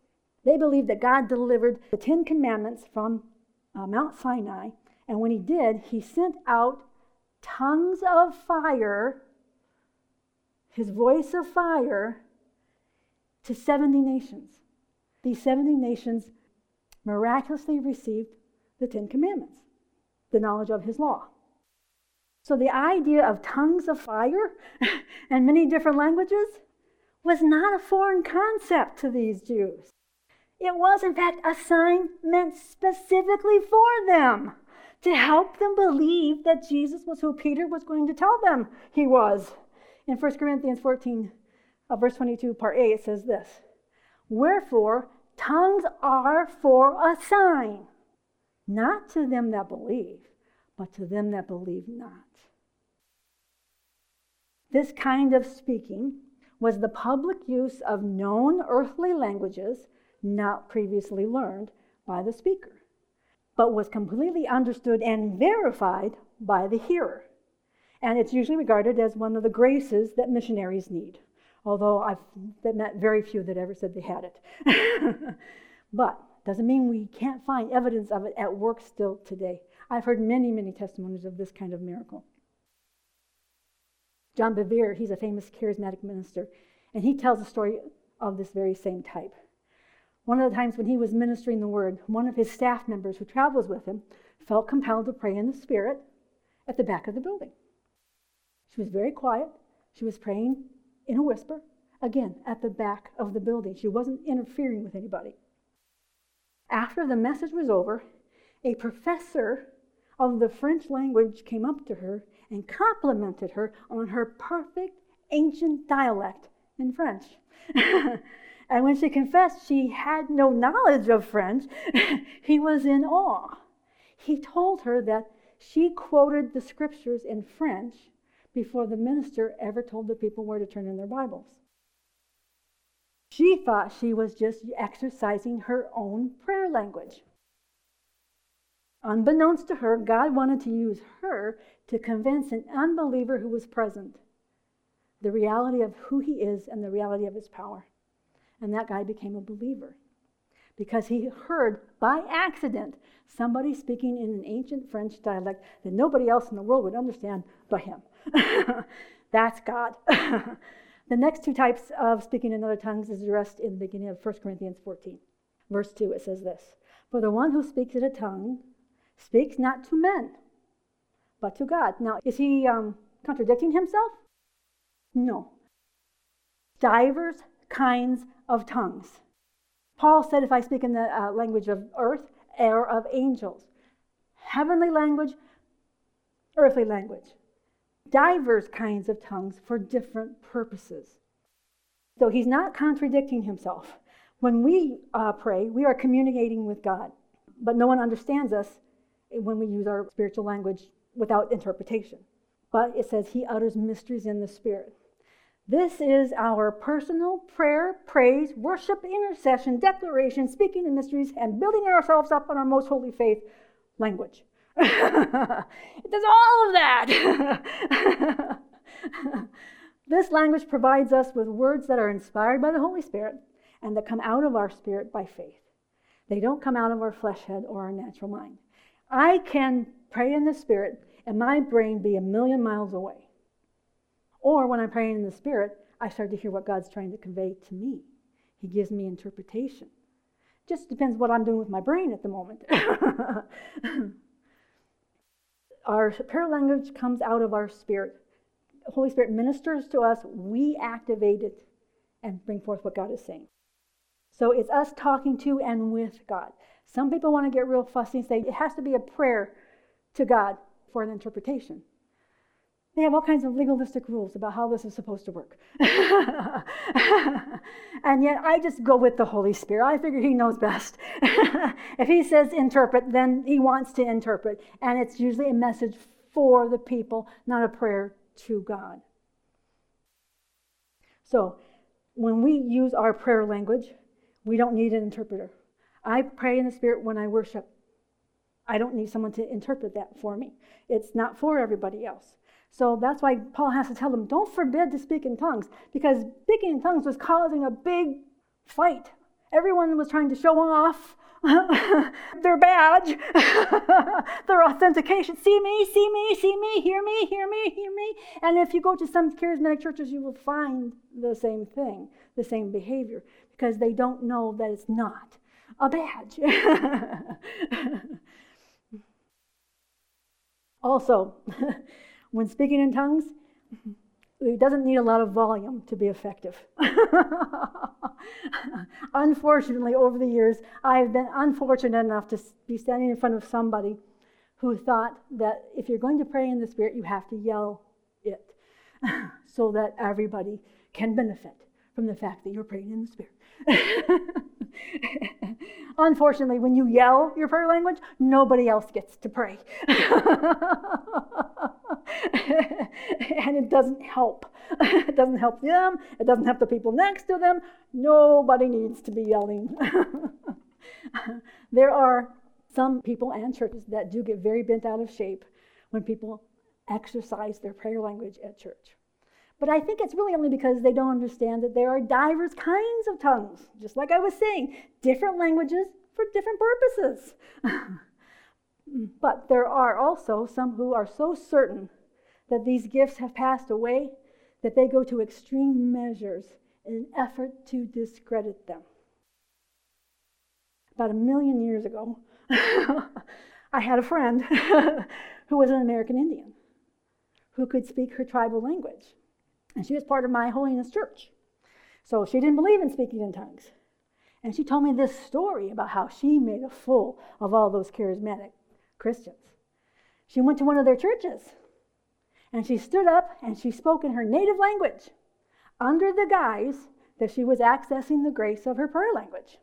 they believed that God delivered the Ten Commandments from uh, Mount Sinai, and when he did, he sent out tongues of fire, his voice of fire, to 70 nations. These 70 nations miraculously received the Ten Commandments, the knowledge of his law. So the idea of tongues of fire (laughs) and many different languages was not a foreign concept to these Jews. It was, in fact, a sign meant specifically for them to help them believe that Jesus was who Peter was going to tell them he was. In 1 Corinthians 14, uh, verse 22, part A, it says this Wherefore, tongues are for a sign, not to them that believe, but to them that believe not. This kind of speaking was the public use of known earthly languages not previously learned by the speaker, but was completely understood and verified by the hearer. And it's usually regarded as one of the graces that missionaries need, although I've met very few that ever said they had it. (laughs) but doesn't mean we can't find evidence of it at work still today. I've heard many, many testimonies of this kind of miracle. John Bevere, he's a famous charismatic minister, and he tells a story of this very same type. One of the times when he was ministering the word, one of his staff members who travels with him felt compelled to pray in the Spirit at the back of the building. She was very quiet. She was praying in a whisper, again, at the back of the building. She wasn't interfering with anybody. After the message was over, a professor of the French language came up to her and complimented her on her perfect ancient dialect in French. (laughs) And when she confessed she had no knowledge of French, (laughs) he was in awe. He told her that she quoted the scriptures in French before the minister ever told the people where to turn in their Bibles. She thought she was just exercising her own prayer language. Unbeknownst to her, God wanted to use her to convince an unbeliever who was present the reality of who he is and the reality of his power. And that guy became a believer because he heard by accident somebody speaking in an ancient French dialect that nobody else in the world would understand but him. (laughs) That's God. (laughs) the next two types of speaking in other tongues is addressed in the beginning of 1 Corinthians 14. Verse 2, it says this For the one who speaks in a tongue speaks not to men, but to God. Now, is he um, contradicting himself? No. Divers kinds of tongues. Paul said, if I speak in the uh, language of earth, air of angels, heavenly language, earthly language, diverse kinds of tongues for different purposes. So he's not contradicting himself. When we uh, pray, we are communicating with God, but no one understands us when we use our spiritual language without interpretation. But it says he utters mysteries in the spirit. This is our personal prayer, praise, worship, intercession, declaration, speaking in mysteries, and building ourselves up on our most holy faith language. (laughs) it does all of that. (laughs) this language provides us with words that are inspired by the Holy Spirit and that come out of our spirit by faith. They don't come out of our flesh head or our natural mind. I can pray in the spirit and my brain be a million miles away. Or when I'm praying in the Spirit, I start to hear what God's trying to convey to me. He gives me interpretation. Just depends what I'm doing with my brain at the moment. (laughs) our prayer language comes out of our spirit. The Holy Spirit ministers to us, we activate it and bring forth what God is saying. So it's us talking to and with God. Some people want to get real fussy and say it has to be a prayer to God for an interpretation. They have all kinds of legalistic rules about how this is supposed to work. (laughs) and yet I just go with the Holy Spirit. I figure He knows best. (laughs) if He says interpret, then He wants to interpret. And it's usually a message for the people, not a prayer to God. So when we use our prayer language, we don't need an interpreter. I pray in the Spirit when I worship. I don't need someone to interpret that for me. It's not for everybody else. So that's why Paul has to tell them, don't forbid to speak in tongues, because speaking in tongues was causing a big fight. Everyone was trying to show off (laughs) their badge, (laughs) their authentication. See me, see me, see me, hear me, hear me, hear me. And if you go to some charismatic churches, you will find the same thing, the same behavior, because they don't know that it's not a badge. (laughs) also, when speaking in tongues, mm-hmm. it doesn't need a lot of volume to be effective. (laughs) Unfortunately, over the years, I've been unfortunate enough to be standing in front of somebody who thought that if you're going to pray in the Spirit, you have to yell it (laughs) so that everybody can benefit from the fact that you're praying in the Spirit. (laughs) Unfortunately, when you yell your prayer language, nobody else gets to pray. (laughs) and it doesn't help. (laughs) It doesn't help them, it doesn't help the people next to them. Nobody needs to be yelling. (laughs) there are some people and churches that do get very bent out of shape when people exercise their prayer language at church. But I think it's really only because they don't understand that there are diverse kinds of tongues, just like I was saying, different languages for different purposes. but there are also some who are so certain that these gifts have passed away that they go to extreme measures in an effort to discredit them. About a million years ago, (laughs) I had a friend (laughs) who was an American Indian who could speak her tribal language. And she was part of my holiness church. So she didn't believe in speaking in tongues. And she told me this story about how she made a fool of all those charismatic Christians. She went to one of their churches and she stood up and she spoke in her native language under the guise that she was accessing the grace of her prayer language.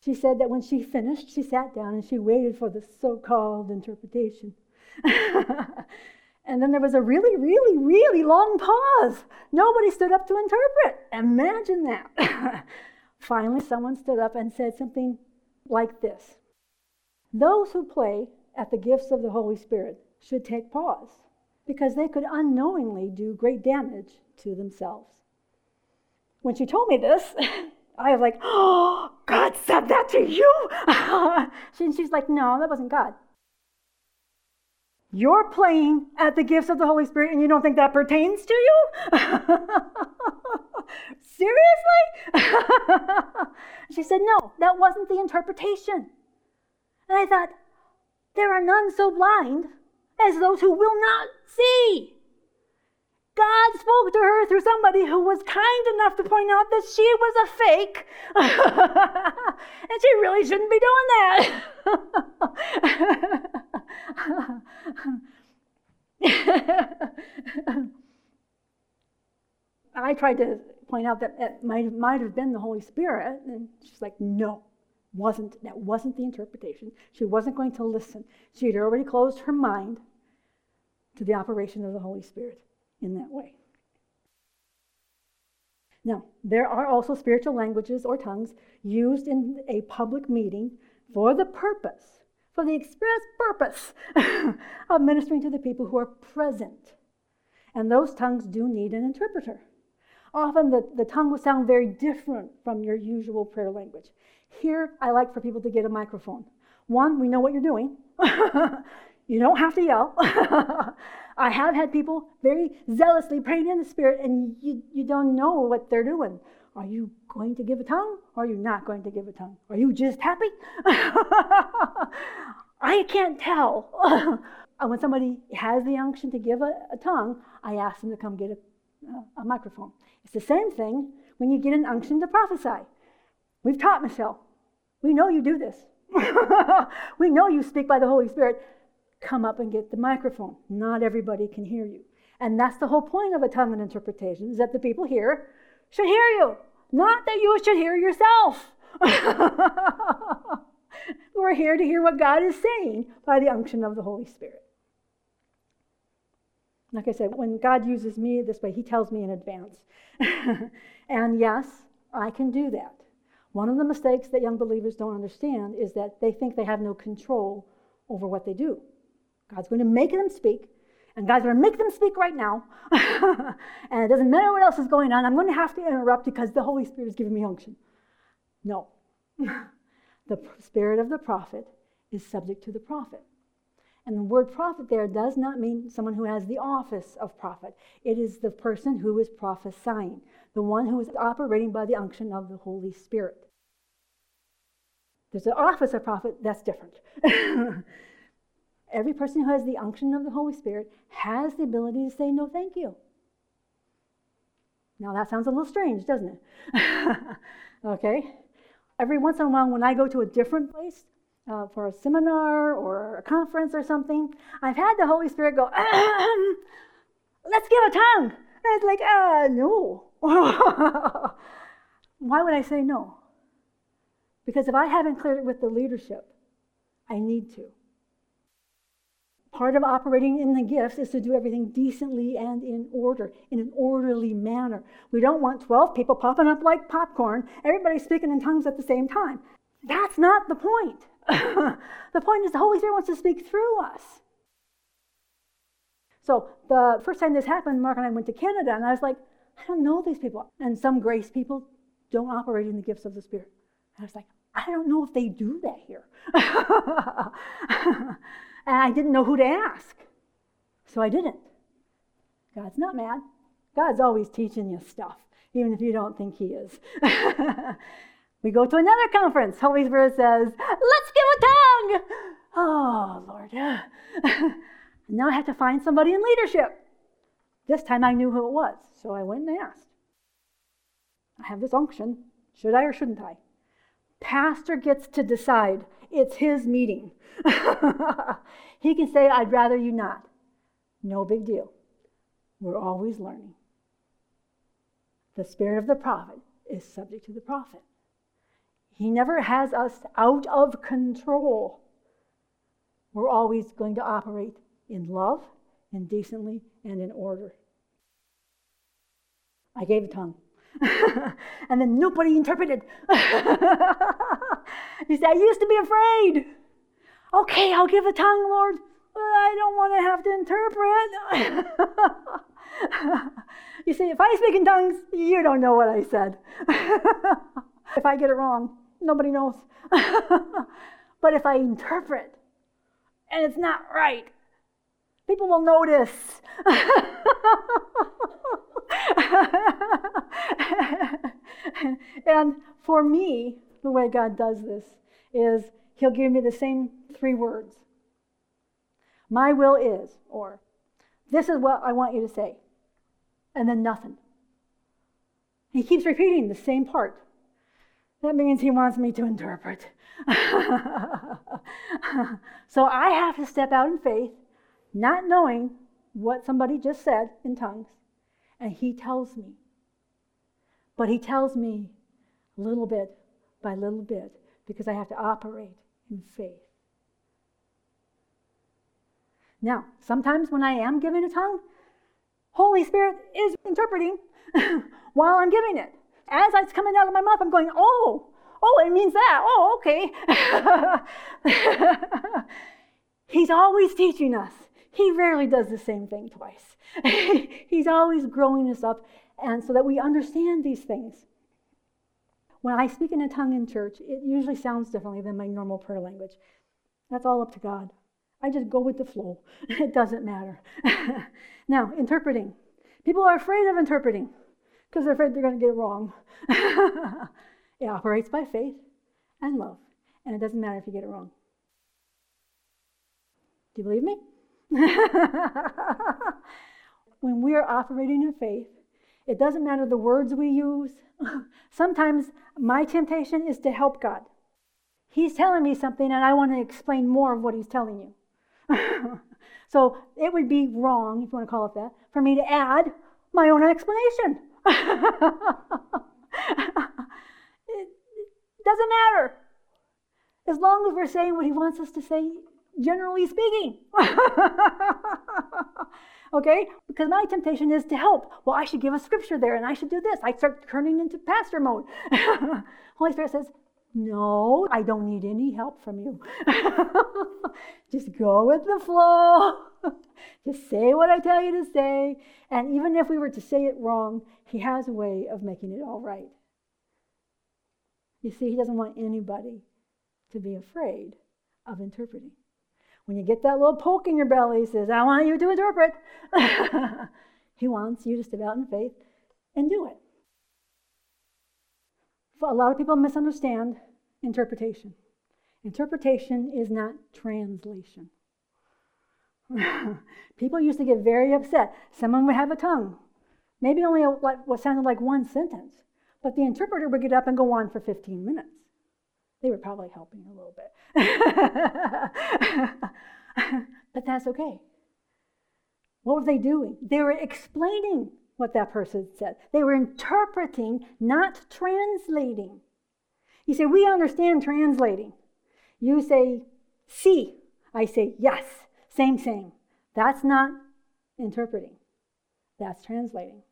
She said that when she finished, she sat down and she waited for the so called interpretation. (laughs) And then there was a really, really, really long pause. Nobody stood up to interpret. Imagine that. (laughs) Finally, someone stood up and said something like this Those who play at the gifts of the Holy Spirit should take pause because they could unknowingly do great damage to themselves. When she told me this, (laughs) I was like, Oh, God said that to you? (laughs) she's like, No, that wasn't God. You're playing at the gifts of the Holy Spirit and you don't think that pertains to you? (laughs) Seriously? she said, No, that wasn't the interpretation. And I thought, There are none so blind as those who will not see. God spoke to her through somebody who was kind enough to point out that she was a fake. (laughs) and she really shouldn't be doing that. (laughs) I tried to point out that it might, might have been the Holy Spirit, and she's like, no, wasn't. That wasn't the interpretation. She wasn't going to listen. She had already closed her mind to the operation of the Holy Spirit in that way. Now, there are also spiritual languages or tongues used in a public meeting for the purpose for the express purpose (laughs) of ministering to the people who are present. And those tongues do need an interpreter. Often the, the tongue will sound very different from your usual prayer language. Here, I like for people to get a microphone. One, we know what you're doing. (laughs) you don't have to yell. (laughs) I have had people very zealously praying in the Spirit, and you, you don't know what they're doing Are you going to give a tongue or are you not going to give a tongue? Are you just happy? (laughs) I can't tell. when somebody has the unction to give a, a, tongue, I ask them to come get a, a microphone. It's the same thing when you get an unction to prophesy. We've taught Michelle. We know you do this. (laughs) we know you speak by the Holy Spirit. Come up and get the microphone. Not everybody can hear you. And that's the whole point of a tongue and interpretation, is that the people here should hear you, not that you should hear yourself. (laughs) We're here to hear what God is saying by the unction of the Holy Spirit. Like I said, when God uses me this way, He tells me in advance. (laughs) and yes, I can do that. One of the mistakes that young believers don't understand is that they think they have no control over what they do. God's going to make them speak, and God's going to make them speak right now. (laughs) and it doesn't matter what else is going on. I'm going to have to interrupt because the Holy Spirit is giving me unction. No. (laughs) the spirit of the prophet is subject to the prophet. And the word prophet there does not mean someone who has the office of prophet. It is the person who is prophesying, the one who is operating by the unction of the Holy Spirit. There's an office of prophet, that's different. (laughs) Every person who has the unction of the Holy Spirit has the ability to say no thank you. Now that sounds a little strange, doesn't it? (laughs) okay? Every once in a while, when I go to a different place uh, for a seminar or a conference or something, I've had the Holy Spirit go, let's give a tongue. And it's like, uh, no. (laughs) Why would I say no? Because if I haven't cleared it with the leadership, I need to. Part of operating in the gifts is to do everything decently and in order, in an orderly manner. We don't want 12 people popping up like popcorn, everybody speaking in tongues at the same time. That's not the point. (laughs) the point is the Holy Spirit wants to speak through us. So the first time this happened, Mark and I went to Canada, and I was like, I don't know these people. And some grace people don't operate in the gifts of the Spirit. And I was like, I don't know if they do that here. (laughs) and I didn't know who to ask. So I didn't. God's not mad. God's always teaching you stuff, even if you don't think He is. (laughs) we go to another conference. Holy Spirit says, Let's give a tongue. Oh, Lord. (laughs) now I have to find somebody in leadership. This time I knew who it was, so I went and asked. I have this unction. Should I or shouldn't I? Pastor gets to decide. It's his meeting. (laughs) he can say, I'd rather you not. No big deal. We're always learning. The spirit of the prophet is subject to the prophet. He never has us out of control. We're always going to operate in love and decently and in order. I gave a tongue. (laughs) and then nobody interpreted. (laughs) he said, I used to be afraid. Okay, I'll give a tongue, Lord. But I don't want to have to interpret. (laughs) you see, if I speak in tongues, you don't know what I said. if I get it wrong, nobody knows. (laughs) but if I interpret and it's not right, people will notice. (laughs) and for me, the way God does this is He'll give me the same three words. My will is, or this is what I want you to say, and then nothing. He keeps repeating the same part. That means he wants me to interpret. (laughs) so I have to step out in faith, not knowing what somebody just said in tongues, and he tells me. But he tells me little bit by little bit because I have to operate in faith. Now, sometimes when I am giving a tongue, Holy Spirit is interpreting (laughs) while I'm giving it. As it's coming out of my mouth, I'm going, oh, oh, it means that. Oh, okay. (laughs) He's always teaching us. He rarely does the same thing twice. (laughs) He's always growing us up and so that we understand these things. When I speak in a tongue in church, it usually sounds differently than my normal prayer language. That's all up to God. I just go with the flow. (laughs) It doesn't matter. now, interpreting. People are afraid of interpreting because they're afraid they're going to get it wrong. (laughs) it operates by faith and love, and it doesn't matter if you get it wrong. Do you believe me? (laughs) when we are operating in faith, it doesn't matter the words we use. (laughs) Sometimes my temptation is to help God. He's telling me something, and I want to explain more of what He's telling you. so it would be wrong, if you want to call it that, for me to add my own explanation. (laughs) it doesn't matter. As long as we're saying what He wants us to say, generally speaking. (laughs) okay? Because my temptation is to help. Well, I should give a scripture there and I should do this. I start turning into pastor mode. (laughs) Holy Spirit says, No, I don't need any help from you. (laughs) Just go with the flow. (laughs) Just say what I tell you to say. And even if we were to say it wrong, He has a way of making it all right. You see, He doesn't want anybody to be afraid of interpreting. When you get that little poke in your belly, he says, I want you to interpret. (laughs) he wants you to step out in faith and do it. A lot of people misunderstand interpretation. Interpretation is not translation. (laughs) people used to get very upset. Someone would have a tongue, maybe only a, what sounded like one sentence, but the interpreter would get up and go on for 15 minutes. They were probably helping a little bit. (laughs) but that's okay. What were they doing? They were explaining what that person said. They were interpreting, not translating. You say, We understand translating. You say, See. I say, Yes. Same, same. That's not interpreting, that's translating.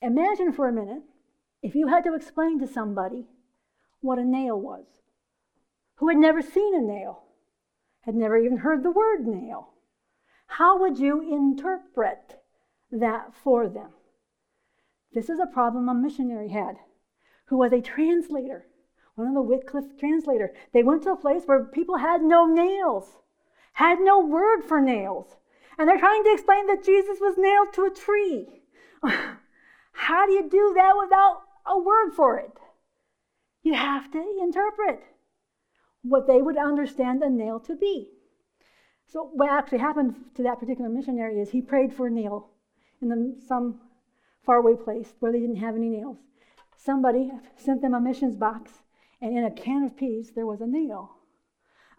Imagine for a minute if you had to explain to somebody what a nail was, who had never seen a nail, had never even heard the word nail. How would you interpret that for them? This is a problem a missionary had who was a translator, one of the Wycliffe translator. They went to a place where people had no nails, had no word for nails. And they're trying to explain that Jesus was nailed to a tree. (laughs) How do you do that without a word for it? You have to interpret what they would understand a nail to be. So, what actually happened to that particular missionary is he prayed for a nail in the, some faraway place where they didn't have any nails. Somebody sent them a missions box, and in a can of peas, there was a nail. (laughs)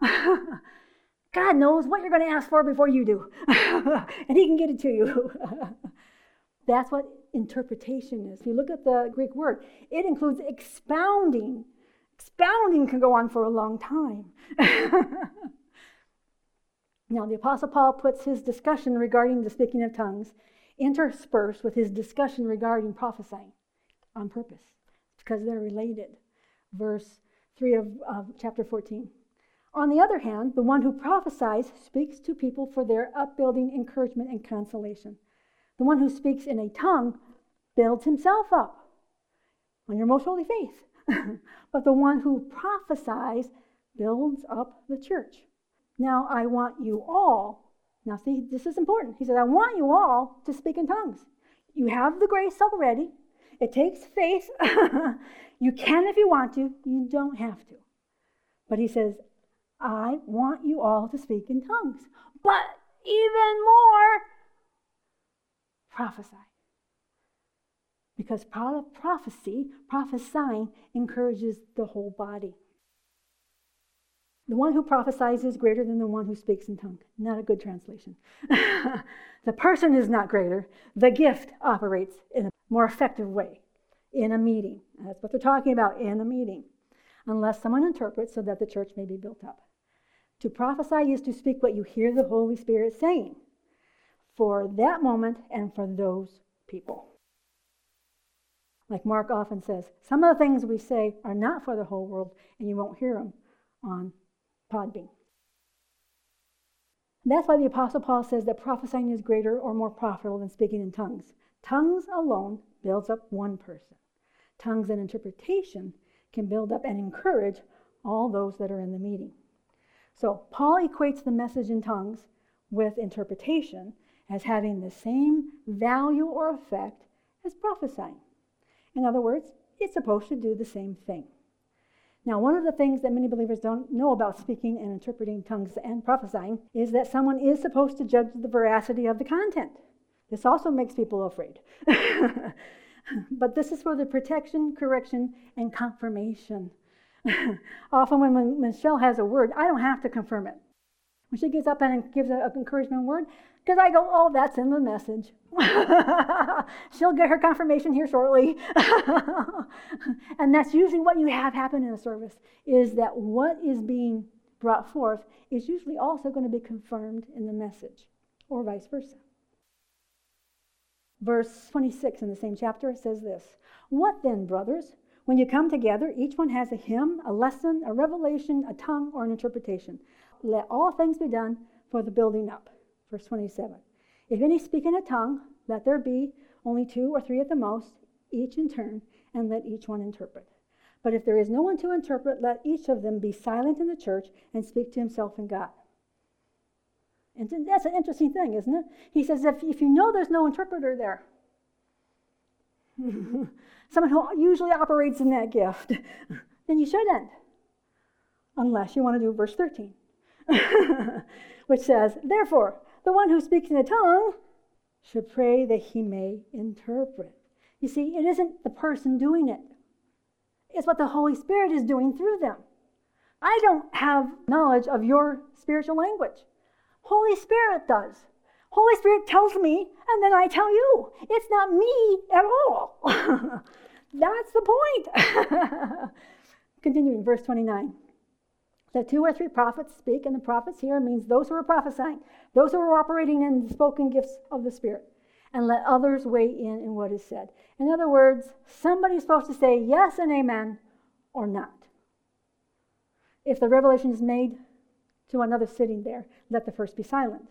God knows what you're going to ask for before you do, (laughs) and He can get it to you. (laughs) That's what interpretation is. If you look at the Greek word, it includes expounding. Expounding can go on for a long time. now, the Apostle Paul puts his discussion regarding the speaking of tongues interspersed with his discussion regarding prophesying on purpose because they're related. Verse 3 of, of chapter 14. On the other hand, the one who prophesies speaks to people for their upbuilding, encouragement, and consolation. The one who speaks in a tongue builds himself up on your most holy faith. (laughs) but the one who prophesies builds up the church. Now, I want you all, now see, this is important. He said, I want you all to speak in tongues. You have the grace already. It takes faith. (laughs) you can if you want to, you don't have to. But he says, I want you all to speak in tongues. But even more, prophesy. Because prophecy, prophesying, encourages the whole body. The one who prophesies is greater than the one who speaks in tongue. Not a good translation. (laughs) the person is not greater. The gift operates in a more effective way in a meeting. That's what they're talking about in a meeting. Unless someone interprets so that the church may be built up. To prophesy is to speak what you hear the Holy Spirit saying for that moment and for those people. Like Mark often says, some of the things we say are not for the whole world, and you won't hear them on Podbean. That's why the Apostle Paul says that prophesying is greater or more profitable than speaking in tongues. Tongues alone builds up one person. Tongues and interpretation can build up and encourage all those that are in the meeting. So, Paul equates the message in tongues with interpretation as having the same value or effect as prophesying. In other words, it's supposed to do the same thing. Now, one of the things that many believers don't know about speaking and interpreting tongues and prophesying is that someone is supposed to judge the veracity of the content. This also makes people afraid. (laughs) but this is for the protection, correction, and confirmation. (laughs) Often, when Michelle has a word, I don't have to confirm it. When she gets up and gives an encouragement word, because I go, oh, that's in the message. (laughs) She'll get her confirmation here shortly. (laughs) and that's usually what you have happen in a service, is that what is being brought forth is usually also going to be confirmed in the message, or vice versa. Verse 26 in the same chapter says this What then, brothers? When you come together, each one has a hymn, a lesson, a revelation, a tongue, or an interpretation. Let all things be done for the building up. Verse 27. If any speak in a tongue, let there be only two or three at the most, each in turn, and let each one interpret. But if there is no one to interpret, let each of them be silent in the church and speak to himself and God. And that's an interesting thing, isn't it? He says, if, if you know there's no interpreter there, (laughs) someone who usually operates in that gift, (laughs) then you shouldn't. Unless you want to do verse 13, (laughs) which says, Therefore, the one who speaks in a tongue should pray that he may interpret. You see, it isn't the person doing it, it's what the Holy Spirit is doing through them. I don't have knowledge of your spiritual language. Holy Spirit does. Holy Spirit tells me, and then I tell you. It's not me at all. (laughs) That's the point. (laughs) Continuing, verse 29. The two or three prophets speak, and the prophets here means those who are prophesying, those who are operating in the spoken gifts of the Spirit, and let others weigh in in what is said. In other words, somebody's supposed to say yes and amen or not. If the revelation is made to another sitting there, let the first be silent.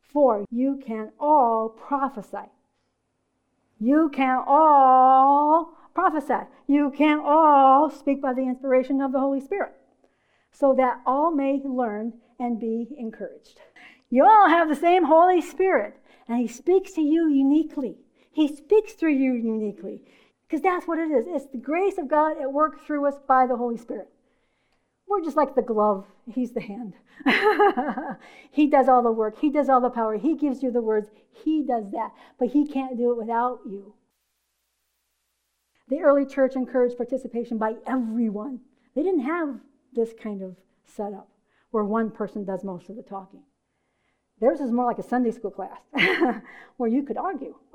For you can all prophesy. You can all prophesy. You can all speak by the inspiration of the Holy Spirit so that all may learn and be encouraged. You all have the same Holy Spirit, and He speaks to you uniquely. He speaks through you uniquely because that's what it is. It's the grace of God at work through us by the Holy Spirit. We're just like the glove, He's the hand. (laughs) he does all the work, He does all the power, He gives you the words, He does that, but He can't do it without you. The early church encouraged participation by everyone. They didn't have this kind of setup where one person does most of the talking. Theirs is more like a Sunday school class (laughs) where you could argue. (laughs)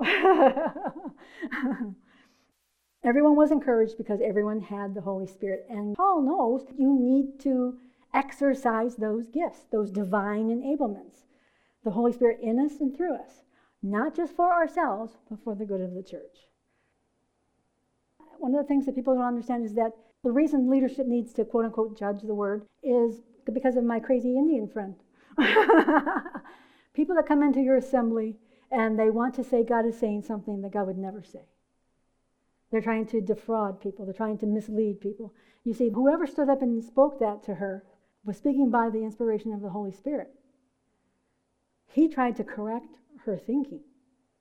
everyone was encouraged because everyone had the Holy Spirit. And Paul knows you need to exercise those gifts, those divine enablements. The Holy Spirit in us and through us, not just for ourselves, but for the good of the church. One of the things that people don't understand is that the reason leadership needs to quote unquote judge the word is because of my crazy Indian friend. (laughs) People that come into your assembly and they want to say God is saying something that God would never say. They're trying to defraud people, they're trying to mislead people. You see, whoever stood up and spoke that to her was speaking by the inspiration of the Holy Spirit. He tried to correct her thinking.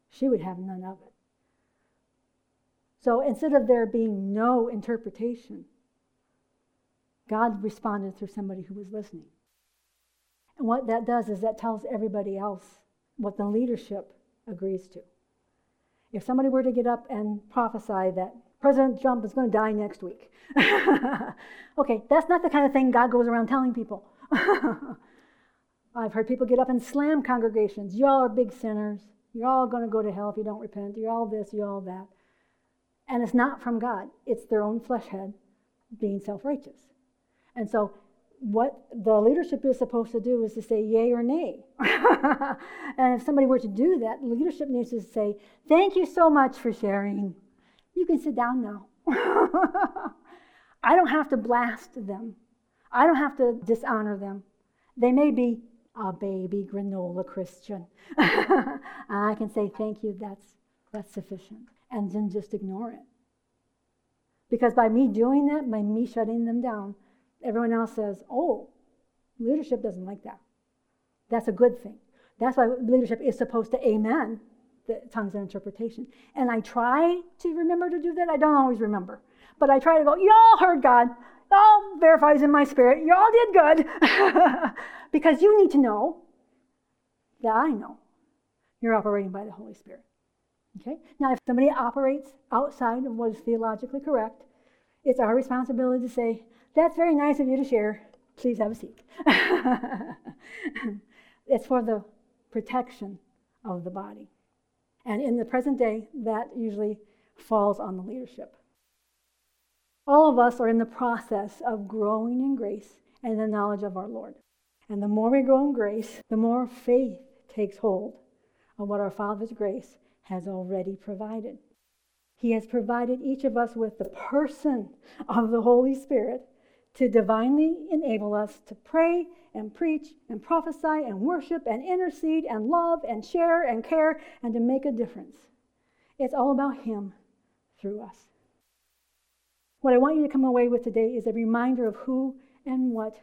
She would have none of it. So instead of there being no interpretation, God responded through somebody who was listening. And what that does is that tells everybody else what the leadership agrees to. If somebody were to get up and prophesy that President Trump is going to die next week, (laughs) okay, that's not the kind of thing God goes around telling people. (laughs) I've heard people get up and slam congregations. Y'all are big sinners. You're all going to go to hell if you don't repent. You're all this, you're all that. And it's not from God, it's their own flesh head being self righteous. And so, what the leadership is supposed to do is to say yay or nay. (laughs) and if somebody were to do that, leadership needs to say, Thank you so much for sharing. You can sit down now. (laughs) I don't have to blast them, I don't have to dishonor them. They may be a baby granola Christian. (laughs) I can say, Thank you, that's, that's sufficient. And then just ignore it. Because by me doing that, by me shutting them down, everyone else says, oh, leadership doesn't like that. That's a good thing. That's why leadership is supposed to amen the tongues and interpretation. And I try to remember to do that. I don't always remember. But I try to go, y'all heard God. Y'all verifies in my spirit. Y'all did good. (laughs) because you need to know that I know you're operating by the Holy Spirit. Okay? Now, if somebody operates outside of what is theologically correct, it's our responsibility to say, That's very nice of you to share. Please have a seat. (laughs) it's for the protection of the body. And in the present day, that usually falls on the leadership. All of us are in the process of growing in grace and the knowledge of our Lord. And the more we grow in grace, the more faith takes hold of what our Father's grace has already provided. He has provided each of us with the person of the Holy Spirit to divinely enable us to pray and preach and prophesy and worship and intercede and love and share and care and to make a difference. It's all about Him through us. What I want you to come away with today is a reminder of who and what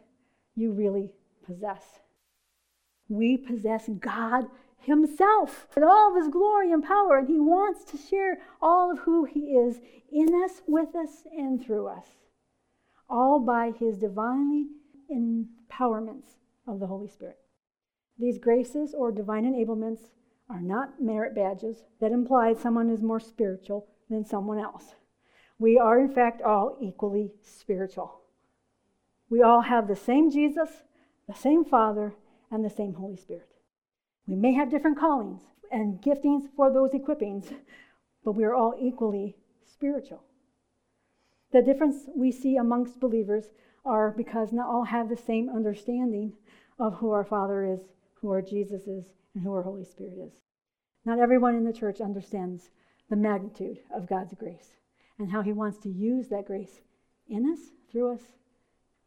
you really possess. We possess God Himself in all of His glory and power, and He wants to share all of who He is in us, with us, and through us, all by His divinely empowerments of the Holy Spirit. These graces or divine enablements are not merit badges that imply someone is more spiritual than someone else. We are, in fact, all equally spiritual. We all have the same Jesus, the same Father, and the same Holy Spirit. We may have different callings and giftings for those equippings, but we are all equally spiritual. The difference we see amongst believers are because not all have the same understanding of who our Father is, who our Jesus is, and who our Holy Spirit is. Not everyone in the church understands the magnitude of God's grace and how He wants to use that grace in us, through us,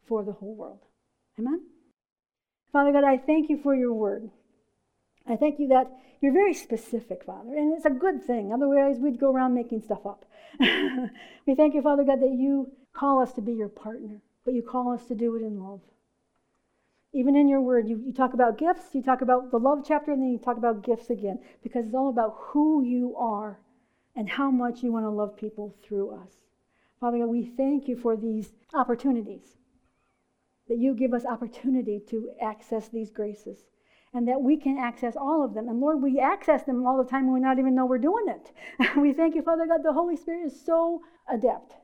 for the whole world. Amen? Father God, I thank you for your word. I thank you that you're very specific, Father, and it's a good thing. Otherwise, we'd go around making stuff up. (laughs) we thank you, Father God, that you call us to be your partner, but you call us to do it in love. Even in your word, you, you talk about gifts, you talk about the love chapter, and then you talk about gifts again, because it's all about who you are and how much you want to love people through us. Father God, we thank you for these opportunities, that you give us opportunity to access these graces and that we can access all of them. And Lord, we access them all the time and we not even know we're doing it. (laughs) we thank you, Father God. The Holy Spirit is so adept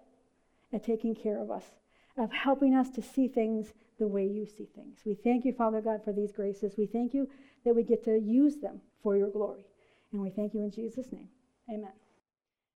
at taking care of us, of helping us to see things the way you see things. We thank you, Father God, for these graces. We thank you that we get to use them for your glory. And we thank you in Jesus' name. Amen.